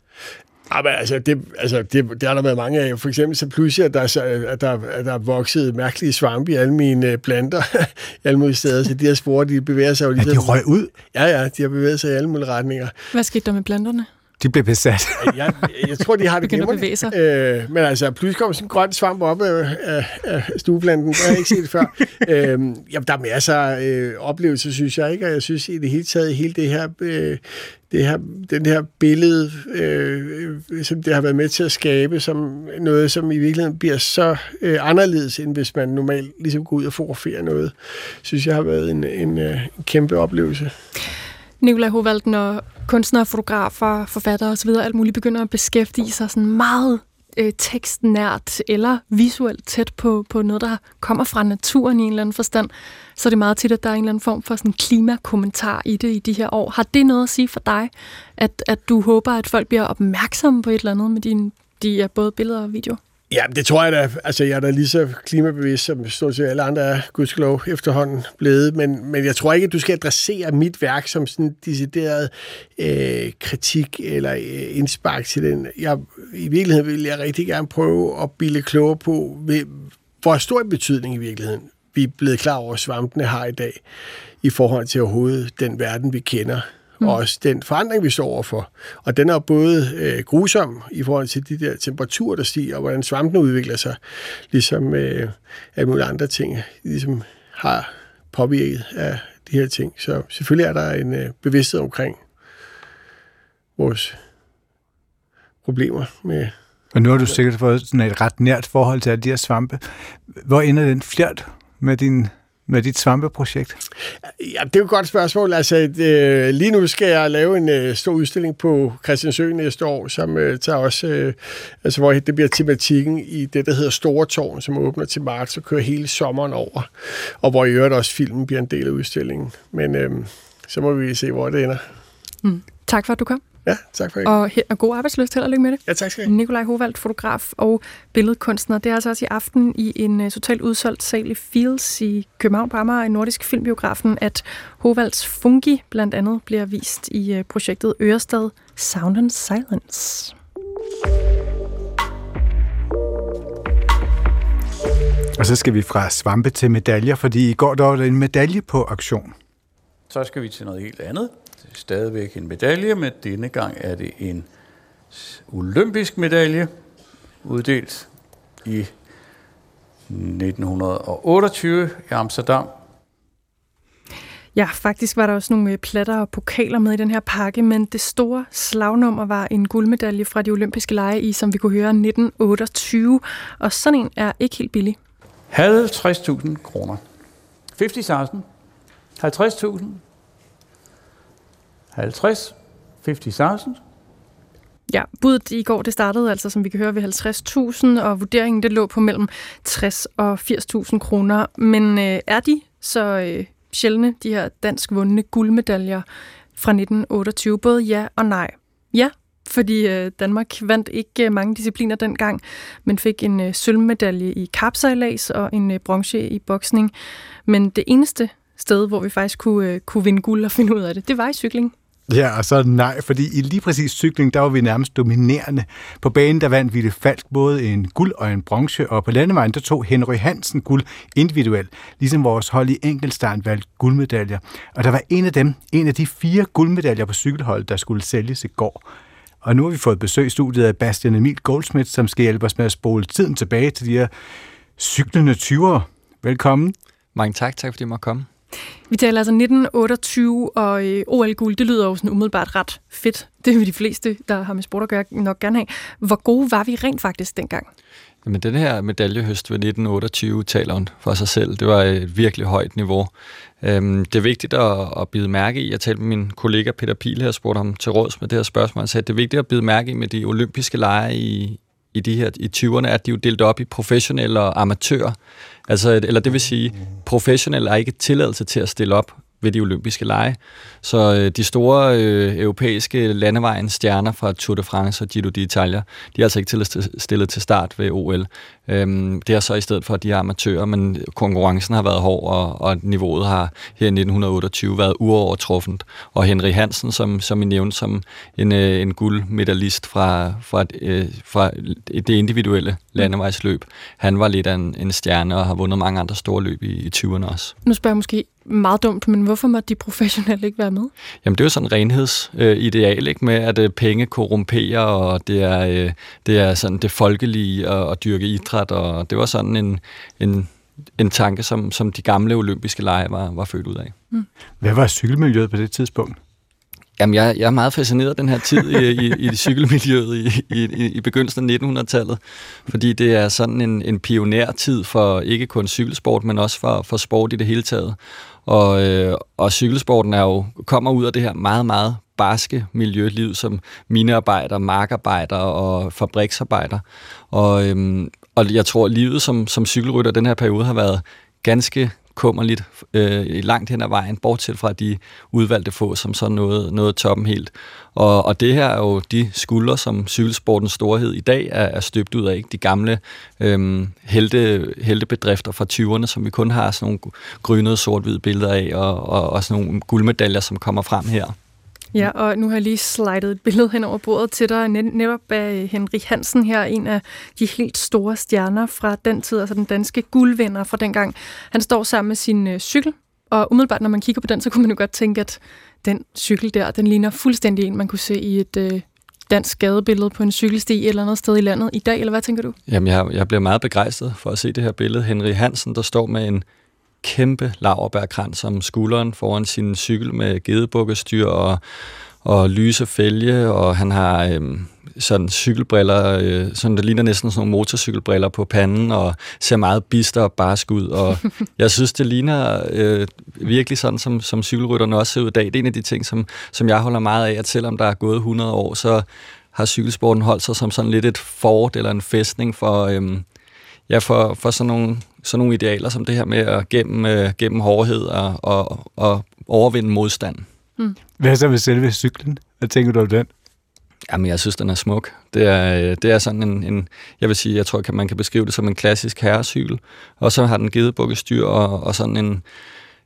Ja, men altså, det, altså det, det har der været mange af. For eksempel så pludselig, at der, så- at der, at der er vokset mærkelige svampe i alle mine øh, planter, i alle mulige steder. Så de her sporer, de bevæger sig jo Ja, ligesom... de røg ud. Ja, ja, de har bevæget sig i alle mulige retninger. Hvad skete der med planterne? De blev besat. jeg, jeg tror, de har det Begynder at bevæge glimrende. Øh, men altså, pludselig kom sådan en grøn svamp op af, af, af stueplanten. Det har jeg ikke set før. øh, jamen, der er masser af øh, oplevelser, synes jeg ikke. Og jeg synes i det hele taget, hele det her... Øh, det her, den her billede, øh, som det har været med til at skabe, som noget, som i virkeligheden bliver så øh, anderledes, end hvis man normalt ligesom går ud og fotograferer noget, synes jeg har været en, en, øh, en kæmpe oplevelse. Nikolaj Hovald, når kunstnere, fotografer, forfattere osv., alt muligt begynder at beskæftige sig sådan meget øh, tekstnært eller visuelt tæt på, på noget, der kommer fra naturen i en eller anden forstand, så er det meget tit, at der er en eller anden form for sådan klimakommentar i det i de her år. Har det noget at sige for dig, at, at du håber, at folk bliver opmærksomme på et eller andet med dine de er både billeder og video? Ja, det tror jeg da. Altså, jeg er da lige så klimabevidst, som stort set alle andre er, gudskelov, efterhånden blevet. Men, men jeg tror ikke, at du skal adressere mit værk som sådan en decideret øh, kritik eller øh, indspark til den. Jeg, I virkeligheden vil jeg rigtig gerne prøve at bilde klogere på, hvor stor betydning i virkeligheden vi er blevet klar over, at svampene har i dag i forhold til overhovedet den verden, vi kender mm. og også den forandring, vi står overfor. Og den er både øh, grusom i forhold til de der temperaturer, der stiger, og hvordan svampene udvikler sig, ligesom øh, alle mulige andre ting, ligesom har påvirket af de her ting. Så selvfølgelig er der en øh, bevidsthed omkring vores problemer med og nu har du sikkert fået sådan et ret nært forhold til alle de her svampe. Hvor ender den fjert med din med dit svampeprojekt? Ja, det er jo et godt spørgsmål. Altså, øh, lige nu skal jeg lave en øh, stor udstilling på Christiansø næste år, som øh, tager også, øh, altså, hvor det bliver tematikken i det, der hedder Store Tårn, som åbner til marts og kører hele sommeren over, og hvor i øvrigt også filmen bliver en del af udstillingen. Men øh, så må vi se, hvor det ender. Mm. Tak for, at du kom. Ja, tak for det. Og, og god arbejdsløst. Held og lykke med det. Ja, tak skal du Nikolaj Hovald, fotograf og billedkunstner. Det er altså også i aften i en uh, totalt udsolgt sal i Fields i København på Amager, i Nordisk Filmbiografen, at Hovalds Fungi blandt andet bliver vist i uh, projektet Ørestad Sound and Silence. Og så skal vi fra svampe til medaljer, fordi i går der var der en medalje på aktion. Så skal vi til noget helt andet stadigvæk en medalje, men denne gang er det en olympisk medalje, uddelt i 1928 i Amsterdam. Ja, faktisk var der også nogle øh, platter og pokaler med i den her pakke, men det store slagnummer var en guldmedalje fra de olympiske lege i, som vi kunne høre, 1928. Og sådan en er ikke helt billig. 50.000 kroner. 50.000. 50.000. 50, 50.000. Ja, budet i går, det startede altså, som vi kan høre, ved 50.000, og vurderingen det lå på mellem 60 og 80.000 kroner. Men øh, er de så øh, sjældne, de her dansk vundne guldmedaljer fra 1928? Både ja og nej. Ja, fordi øh, Danmark vandt ikke øh, mange discipliner dengang, men fik en øh, sølvmedalje i kapsejlads og en øh, bronze i boksning. Men det eneste sted, hvor vi faktisk kunne, øh, kunne vinde guld og finde ud af det, det var i cykling. Ja, og så nej, fordi i lige præcis cykling, der var vi nærmest dominerende. På banen, der vandt Ville Falk både en guld og en bronze, og på landevejen, der tog Henry Hansen guld individuelt, ligesom vores hold i enkeltstart valgte guldmedaljer. Og der var en af dem, en af de fire guldmedaljer på cykelholdet, der skulle sælges i går. Og nu har vi fået besøg i studiet af Bastian Emil Goldsmith, som skal hjælpe os med at spole tiden tilbage til de her cyklende 20'ere. Velkommen. Mange tak, tak fordi jeg måtte komme. Vi taler altså 1928, og øh, OL-guld, det lyder jo sådan umiddelbart ret fedt. Det vil de fleste, der har med sport at gøre, nok gerne have. Hvor gode var vi rent faktisk dengang? Jamen, den her medaljehøst ved 1928 taler hun for sig selv. Det var et virkelig højt niveau. Øhm, det er vigtigt at, at bide mærke i. Jeg talte med min kollega Peter Pile her, spurgte ham til råds med det her spørgsmål. Han sagde, at det er vigtigt at bide mærke i med de olympiske lege i, i de her i 20'erne, at de er jo delt op i professionelle og amatører. Altså, eller det vil sige, professionelle har ikke tilladelse til at stille op ved de olympiske lege. Så øh, de store øh, europæiske landevejens stjerner fra Tour de France og Giro d'Italia, de er altså ikke stillet til start ved OL. Øhm, det er så i stedet for, at de er amatører, men konkurrencen har været hård, og, og niveauet har her i 1928 været uovertruffent. Og Henry Hansen, som, som I nævnte som en, øh, en guldmedalist fra, fra, øh, fra det individuelle landevejsløb, han var lidt af en, en stjerne og har vundet mange andre store løb i, i 20'erne også. Nu spørger jeg måske meget dumt, men hvorfor må de professionelle ikke være med? Jamen det er jo sådan en renhedsideal, ikke? med at øh, penge korrumperer, og det er, øh, det er sådan det folkelige at, at dyrke idræt, og det var sådan en, en, en tanke, som, som de gamle olympiske lege var, var født ud af. Mm. Hvad var cykelmiljøet på det tidspunkt? Jamen, jeg, jeg er meget fascineret af den her tid i, i, i cykelmiljøet i, i, i begyndelsen af 1900-tallet, fordi det er sådan en, en pionertid for ikke kun cykelsport, men også for, for sport i det hele taget. Og, øh, og cykelsporten er jo, kommer ud af det her meget, meget barske miljøliv som minearbejder, markarbejder og fabriksarbejder. Og, øhm, og jeg tror, at livet som, som cykelrytter den her periode har været ganske kummerligt øh, langt hen ad vejen, bortset fra de udvalgte få, som så noget, noget toppen helt. Og, og det her er jo de skuldre, som cykelsportens storhed i dag er, er støbt ud af. Ikke? De gamle øh, helte, heltebedrifter fra 20'erne, som vi kun har sådan nogle grønne sort-hvide billeder af, og, og, og sådan nogle guldmedaljer, som kommer frem her. Ja, og nu har jeg lige slidet et billede hen over bordet til dig, netop af øh, Henrik Hansen her, en af de helt store stjerner fra den tid, altså den danske guldvinder fra dengang. Han står sammen med sin øh, cykel, og umiddelbart, når man kigger på den, så kunne man jo godt tænke, at den cykel der, den ligner fuldstændig en, man kunne se i et øh, dansk gadebillede på en cykelsti et eller andet sted i landet i dag, eller hvad tænker du? Jamen, jeg, jeg bliver meget begejstret for at se det her billede. Henrik Hansen, der står med en kæmpe laverbærkrans som skulderen foran sin cykel med gedebukkestyr og, og lyse fælge, og han har øhm, sådan cykelbriller, øh, sådan der ligner næsten sådan nogle motorcykelbriller på panden, og ser meget bister og barsk ud, og jeg synes, det ligner øh, virkelig sådan, som, som cykelrytterne også ser ud i dag. Det er en af de ting, som, som jeg holder meget af, at selvom der er gået 100 år, så har cykelsporten holdt sig som sådan lidt et fort eller en fæstning for, øhm, ja, for, for sådan, nogle, sådan nogle idealer som det her med at gennem, øh, gennem hårdhed og, og, og overvinde modstand. Hmm. Hvad så med selve cyklen? Hvad tænker du om den? Jamen, jeg synes, den er smuk. Det er, øh, det er sådan en, en, jeg vil sige, jeg tror, at man kan beskrive det som en klassisk herrecykel. Og så har den givet styr og, og sådan en,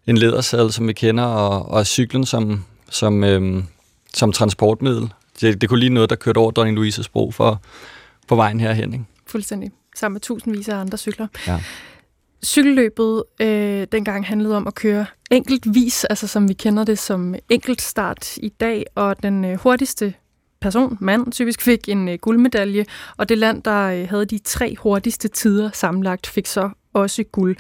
en ledersadel, som vi kender, og, og cyklen som, som, øhm, som transportmiddel. Det, det kunne lige noget, der kørte over Dronning Louises bro for, på vejen herhen. Ikke? Fuldstændig sammen med tusindvis af andre cykler. Ja. Cykelløbet øh, dengang handlede om at køre enkeltvis, altså som vi kender det som enkeltstart i dag, og den øh, hurtigste person, mand, typisk fik en øh, guldmedalje, og det land, der øh, havde de tre hurtigste tider sammenlagt, fik så også guld.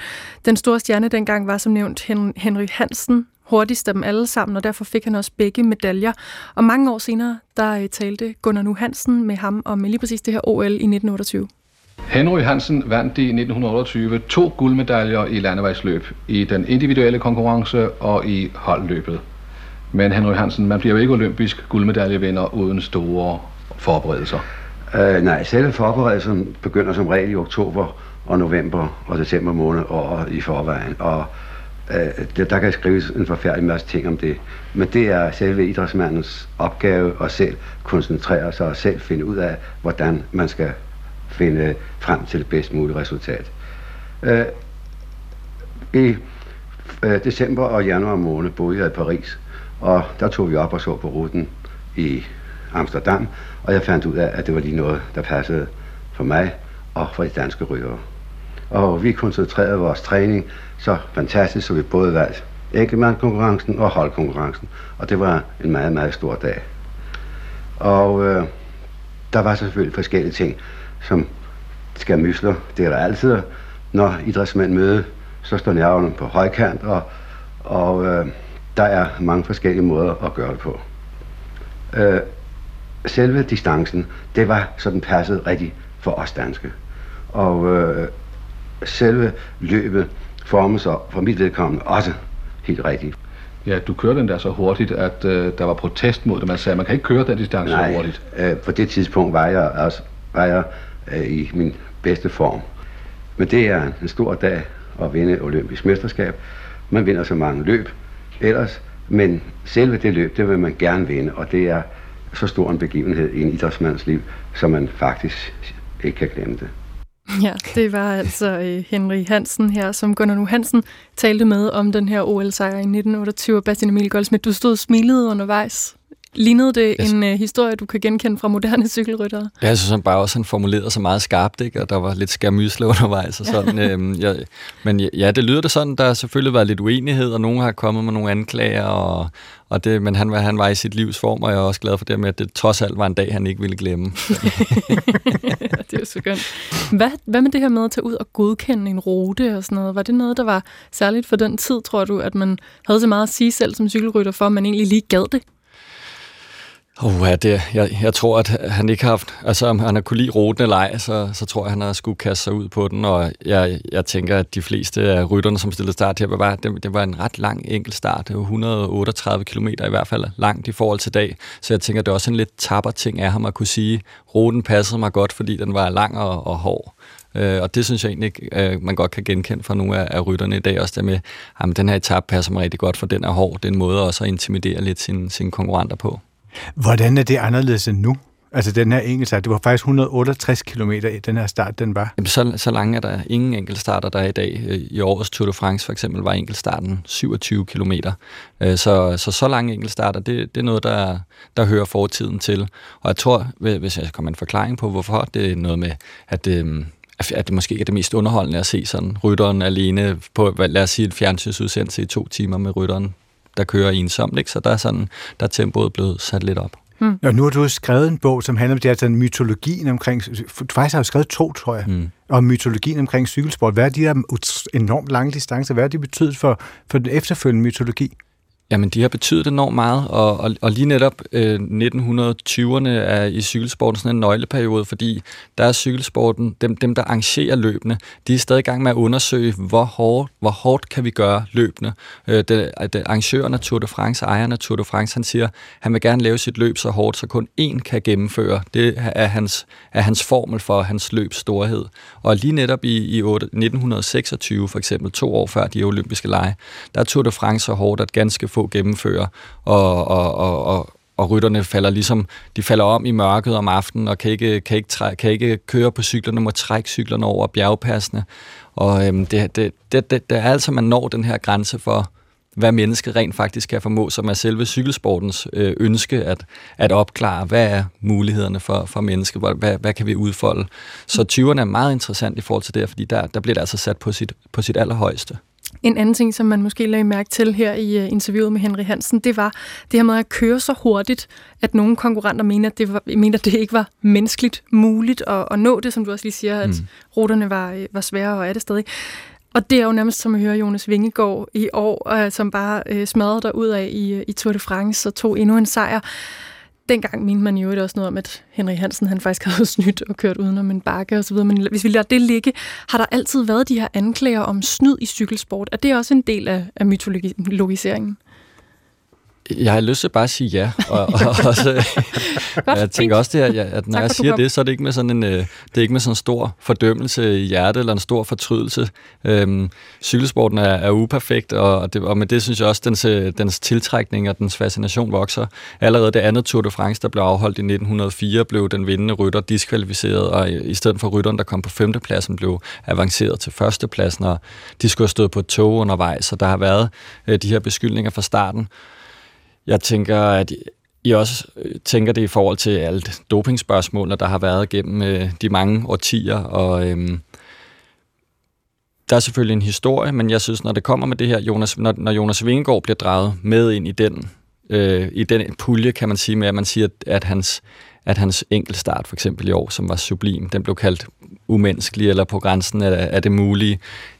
Den store stjerne dengang var som nævnt Hen- Henry Hansen, hurtigst af dem alle sammen, og derfor fik han også begge medaljer. Og mange år senere, der øh, talte Gunnar Nu Hansen med ham om lige præcis det her OL i 1928. Henry Hansen vandt i 1928 to guldmedaljer i landevejsløb, i den individuelle konkurrence og i holdløbet. Men Henry Hansen, man bliver jo ikke olympisk guldmedaljevinder uden store forberedelser. Øh, nej, selve forberedelsen begynder som regel i oktober og november og december måned og i forvejen. Og øh, der, der kan skrives en forfærdelig masse ting om det. Men det er selve idrætsmandens opgave at selv koncentrere sig og selv finde ud af, hvordan man skal finde frem til det bedst mulige resultat. Øh, I øh, december og januar måned boede jeg i Paris, og der tog vi op og så på ruten i Amsterdam, og jeg fandt ud af, at det var lige noget, der passede for mig og for de danske ryttere. Og vi koncentrerede vores træning så fantastisk, så vi både valgte enkeltmandskonkurrencen og holdkonkurrencen, og det var en meget, meget stor dag. Og øh, der var selvfølgelig forskellige ting som skal mysler. Det er der altid. Når idrætsmænd møder, så står nerverne på højkant, og, og øh, der er mange forskellige måder at gøre det på. Øh, selve distancen, det var sådan passet rigtigt for os danske. Og øh, selve løbet formede sig for mit vedkommende også helt rigtigt. Ja, du kørte den der så hurtigt, at øh, der var protest mod det. Man sagde, man kan ikke køre den distance Nej, så hurtigt. Øh, på det tidspunkt var jeg, også, var jeg øh, i min bedste form. Men det er en stor dag at vinde olympisk mesterskab. Man vinder så mange løb ellers, men selve det løb, det vil man gerne vinde, og det er så stor en begivenhed i en idrætsmands liv, som man faktisk ikke kan glemme det. Ja, det var altså øh, Henry Hansen her, som Gunnar Nu Hansen talte med om den her OL-sejr i 1928. Bastian Emil Goldsmith, du stod og smilede undervejs. Lignede det yes. en uh, historie, du kan genkende fra moderne cykelryttere? Ja, jeg synes han bare også, han formulerede sig meget skarpt, ikke? og der var lidt skærmysle undervejs. Og sådan, øhm, ja, men ja, det lyder det sådan, der har selvfølgelig været lidt uenighed, og nogen har kommet med nogle anklager, og, og det, men han, han var i sit livs form, og jeg er også glad for det med, at det trods alt var en dag, han ikke ville glemme. det er jo så godt. Hvad, hvad med det her med at tage ud og godkende en rute og sådan noget? Var det noget, der var særligt for den tid, tror du, at man havde så meget at sige selv som cykelrytter, for at man egentlig lige gad det? Oh, ja, det, jeg, jeg tror, at han ikke har haft... Altså, om han har kunne lide ruten eller ej, så, så tror jeg, han har skulle kaste sig ud på den. Og jeg, jeg tænker, at de fleste af rytterne, som stillede start her, var, det, det var en ret lang enkelt start. Det var 138 km i hvert fald langt i forhold til dag. Så jeg tænker, det er også en lidt tapper ting af ham at kunne sige, ruten passede mig godt, fordi den var lang og, og hård. Øh, og det synes jeg egentlig, øh, man godt kan genkende fra nogle af, af rytterne i dag også, der med, at den her etape passer mig rigtig godt, for den er hård. Det er en måde også at intimidere lidt sine, sine konkurrenter på. Hvordan er det anderledes end nu? Altså den her enkeltstart, det var faktisk 168 km i den her start, den var. Jamen, så, så lange er der ingen enkeltstarter, der er i dag. Øh, I årets Tour de France for eksempel var enkeltstarten 27 km. Øh, så, så så lange enkeltstarter, det, det er noget, der, der hører fortiden til. Og jeg tror, hvis jeg kommer en forklaring på, hvorfor, det er noget med, øhm, at at det måske ikke er det mest underholdende at se sådan rytteren alene på, lad os sige, et fjernsynsudsendelse i to timer med rytteren der kører ensomt, ikke? så der er, sådan, der er tempoet blevet sat lidt op. Hmm. Og nu har du skrevet en bog, som handler om det her sådan, mytologien omkring, du faktisk har jo skrevet to, tror jeg, hmm. om mytologien omkring cykelsport. Hvad er de der enormt lange distancer, hvad har de betydet for, for den efterfølgende mytologi? Jamen, de har betydet enormt meget, og, og, og lige netop øh, 1920'erne er i cykelsporten sådan en nøgleperiode, fordi der er cykelsporten, dem, dem der arrangerer løbende, de er stadig i gang med at undersøge, hvor hårdt, hvor hårdt kan vi gøre løbende. Øh, det, det, arrangøren af Tour de France, ejeren af Tour de France, han siger, han vil gerne lave sit løb så hårdt, så kun én kan gennemføre. Det er hans, er hans formel for hans løbs storhed. Og lige netop i, i 1926, for eksempel to år før de olympiske lege, der er Tour de France så hårdt, at ganske få gennemføre, og, og, og, og, og rytterne falder ligesom, de falder om i mørket om aftenen, og kan ikke, kan ikke, træ, kan ikke køre på cyklerne, må trække cyklerne over bjergpassene. Og øhm, det, det, det, det, det er altså, man når den her grænse for, hvad mennesket rent faktisk kan formå, som er selve cykelsportens øh, ønske at, at opklare, hvad er mulighederne for, for mennesket, hvad, hvad kan vi udfolde. Så 20'erne er meget interessant i forhold til det, fordi der, der bliver det altså sat på sit, på sit allerhøjeste. En anden ting, som man måske lagde mærke til her i uh, interviewet med Henry Hansen, det var det her med at køre så hurtigt, at nogle konkurrenter mener, at det, var, mener, at det ikke var menneskeligt muligt at, at nå det, som du også lige siger, at mm. ruterne var, øh, var svære og er det stadig. Og det er jo nærmest som at høre Jonas Vingegaard i år, uh, som bare smadrede der ud af i, i Tour de France og tog endnu en sejr. Dengang mente man jo også noget om, at Henrik Hansen han faktisk havde snydt og kørt udenom en bakke osv., men hvis vi lader det ligge, har der altid været de her anklager om snyd i cykelsport. Er det også en del af, af mytologiseringen? Jeg har lyst til bare at sige ja, og, og også, jeg tænker også det, at, at når jeg siger det, så er det ikke med sådan en, øh, det er ikke med sådan en stor fordømmelse i hjertet eller en stor fortrydelse. Øhm, cykelsporten er, er uperfekt, og, det, og med det synes jeg også, dens, øh, dens tiltrækning og dens fascination vokser. Allerede det andet Tour de France, der blev afholdt i 1904, blev den vindende rytter diskvalificeret, og i, i stedet for rytteren, der kom på femtepladsen, blev avanceret til førstepladsen, og de skulle have stået på et tog undervejs, så der har været øh, de her beskyldninger fra starten. Jeg tænker, at I også øh, tænker det i forhold til alt dopingspørgsmål, der har været gennem øh, de mange årtier, og øhm, der er selvfølgelig en historie, men jeg synes, når det kommer med det her, Jonas, når, når Jonas Vingegaard bliver draget med ind i den, øh, i den pulje, kan man sige med, at man siger, at hans, at hans enkeltstart for eksempel i år, som var sublim, den blev kaldt umenneskelig eller på grænsen af, af det mulige.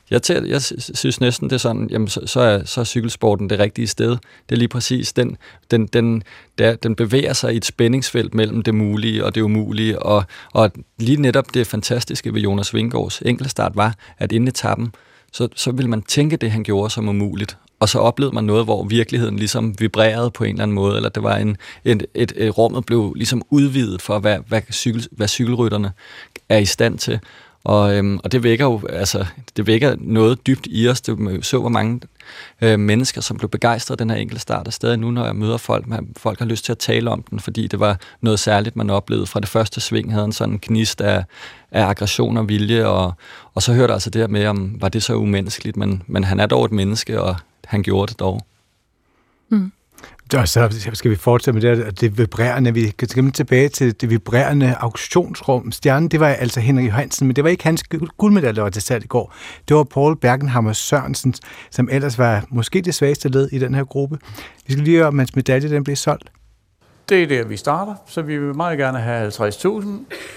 Jeg, tæ- jeg synes næsten, det er sådan, jamen, så, så, er, så er cykelsporten det rigtige sted. Det er lige præcis, den, den, den, der, den bevæger sig i et spændingsfelt mellem det mulige og det umulige, og, og lige netop det fantastiske ved Jonas Vingårds enkeltstart var, at inden etappen, så, så ville man tænke det, han gjorde som umuligt, og så oplevede man noget, hvor virkeligheden ligesom vibrerede på en eller anden måde, eller det var en, et, et, et rummet blev ligesom udvidet for, hvad, hvad, cykel, hvad cykelrytterne er i stand til. Og, øhm, og det vækker jo altså, det vækker noget dybt i os. Det så, hvor mange øh, mennesker, som blev begejstret af den her enkelte start, og stadig nu, når jeg møder folk, man, folk har lyst til at tale om den, fordi det var noget særligt, man oplevede fra det første sving, havde en sådan knist af, af aggression og vilje, og, og så hørte altså det her med, om var det så umenneskeligt, men, men han er dog et menneske, og han gjorde det dog. Mm. Og så skal vi fortsætte med det, det vibrerende. Vi kan komme tilbage til det vibrerende auktionsrum. Stjernen, det var altså Henrik Johansen, men det var ikke hans guldmedalje, der var til salg i går. Det var Paul Bergenhammer Sørensen, som ellers var måske det svageste led i den her gruppe. Vi skal lige høre, om hans medalje den blev solgt. Det er der, vi starter, så vi vil meget gerne have 50.000.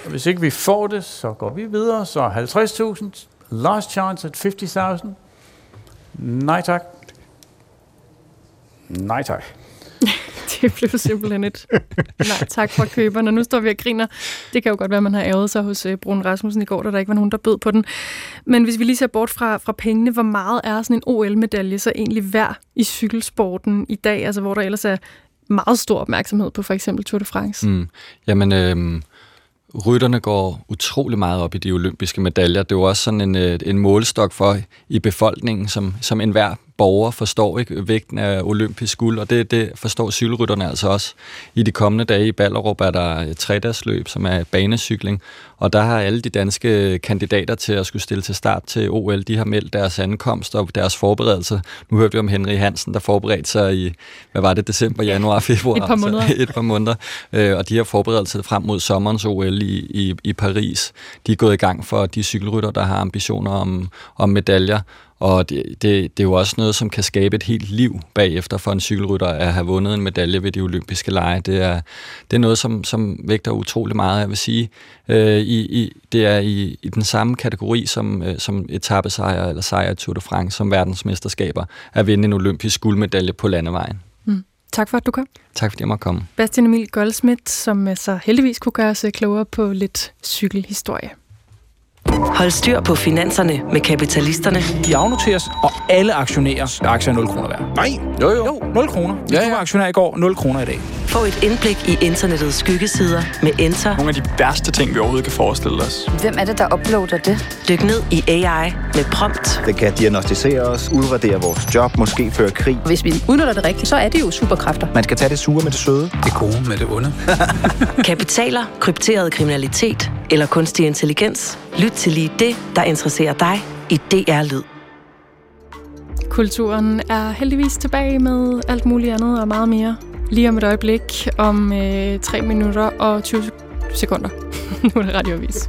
Hvis ikke vi får det, så går vi videre. Så 50.000, last chance at 50.000. Nej tak. Nej tak det blev simpelthen et nej tak fra køberne. Nu står vi og griner. Det kan jo godt være, at man har ærget sig hos øh, Brun Rasmussen i går, da der ikke var nogen, der bød på den. Men hvis vi lige ser bort fra, fra pengene, hvor meget er sådan en OL-medalje så egentlig værd i cykelsporten i dag, altså hvor der ellers er meget stor opmærksomhed på for eksempel Tour de France? Mm. Jamen, øh, rytterne går utrolig meget op i de olympiske medaljer. Det er jo også sådan en, øh, en målestok for i befolkningen, som, som enhver borger forstår ikke vægten af olympisk guld, og det, det forstår cykelrytterne altså også. I de kommende dage i Ballerup er der tredagsløb, som er banecykling, og der har alle de danske kandidater til at skulle stille til start til OL, de har meldt deres ankomst og deres forberedelse. Nu hørte vi om Henry Hansen, der forberedte sig i, hvad var det, december, januar, februar? Et par måneder. Altså, et par måneder. Øh, og de har forberedt sig frem mod sommerens OL i, i, i Paris. De er gået i gang for de cykelrytter, der har ambitioner om, om medaljer. Og det, det, det er jo også noget, som kan skabe et helt liv bagefter for en cykelrytter at have vundet en medalje ved de olympiske lege. Det er, det er noget, som, som vægter utrolig meget, jeg vil sige. Øh, i, i, det er i, i den samme kategori som, øh, som etappesejr eller sejr i Tour de France, som verdensmesterskaber, at vinde en olympisk guldmedalje på landevejen. Mm. Tak for, at du kom. Tak fordi jeg måtte komme. Bastian Emil Goldsmith, som så heldigvis kunne gøre os klogere på lidt cykelhistorie. Hold styr på finanserne med kapitalisterne. De afnoteres, og alle aktionærer aktier er 0 kroner værd. Nej. Jo, jo. jo 0 kroner. Hvis ja, ja. du var aktionær i går, 0 kroner i dag. Få et indblik i internettets skyggesider med Enter. Nogle af de værste ting, vi overhovedet kan forestille os. Hvem er det, der uploader det? Dyk ned i AI med prompt. Det kan diagnostisere os, udradere vores job, måske føre krig. Hvis vi udnytter det rigtigt, så er det jo superkræfter. Man skal tage det sure med det søde. Det gode med det onde. Kapitaler, krypteret kriminalitet eller kunstig intelligens. Lyt til lige det, der interesserer dig i DR Lyd. Kulturen er heldigvis tilbage med alt muligt andet og meget mere. Lige om et øjeblik, om øh, 3 minutter og 20 sekunder. nu er det radioavis.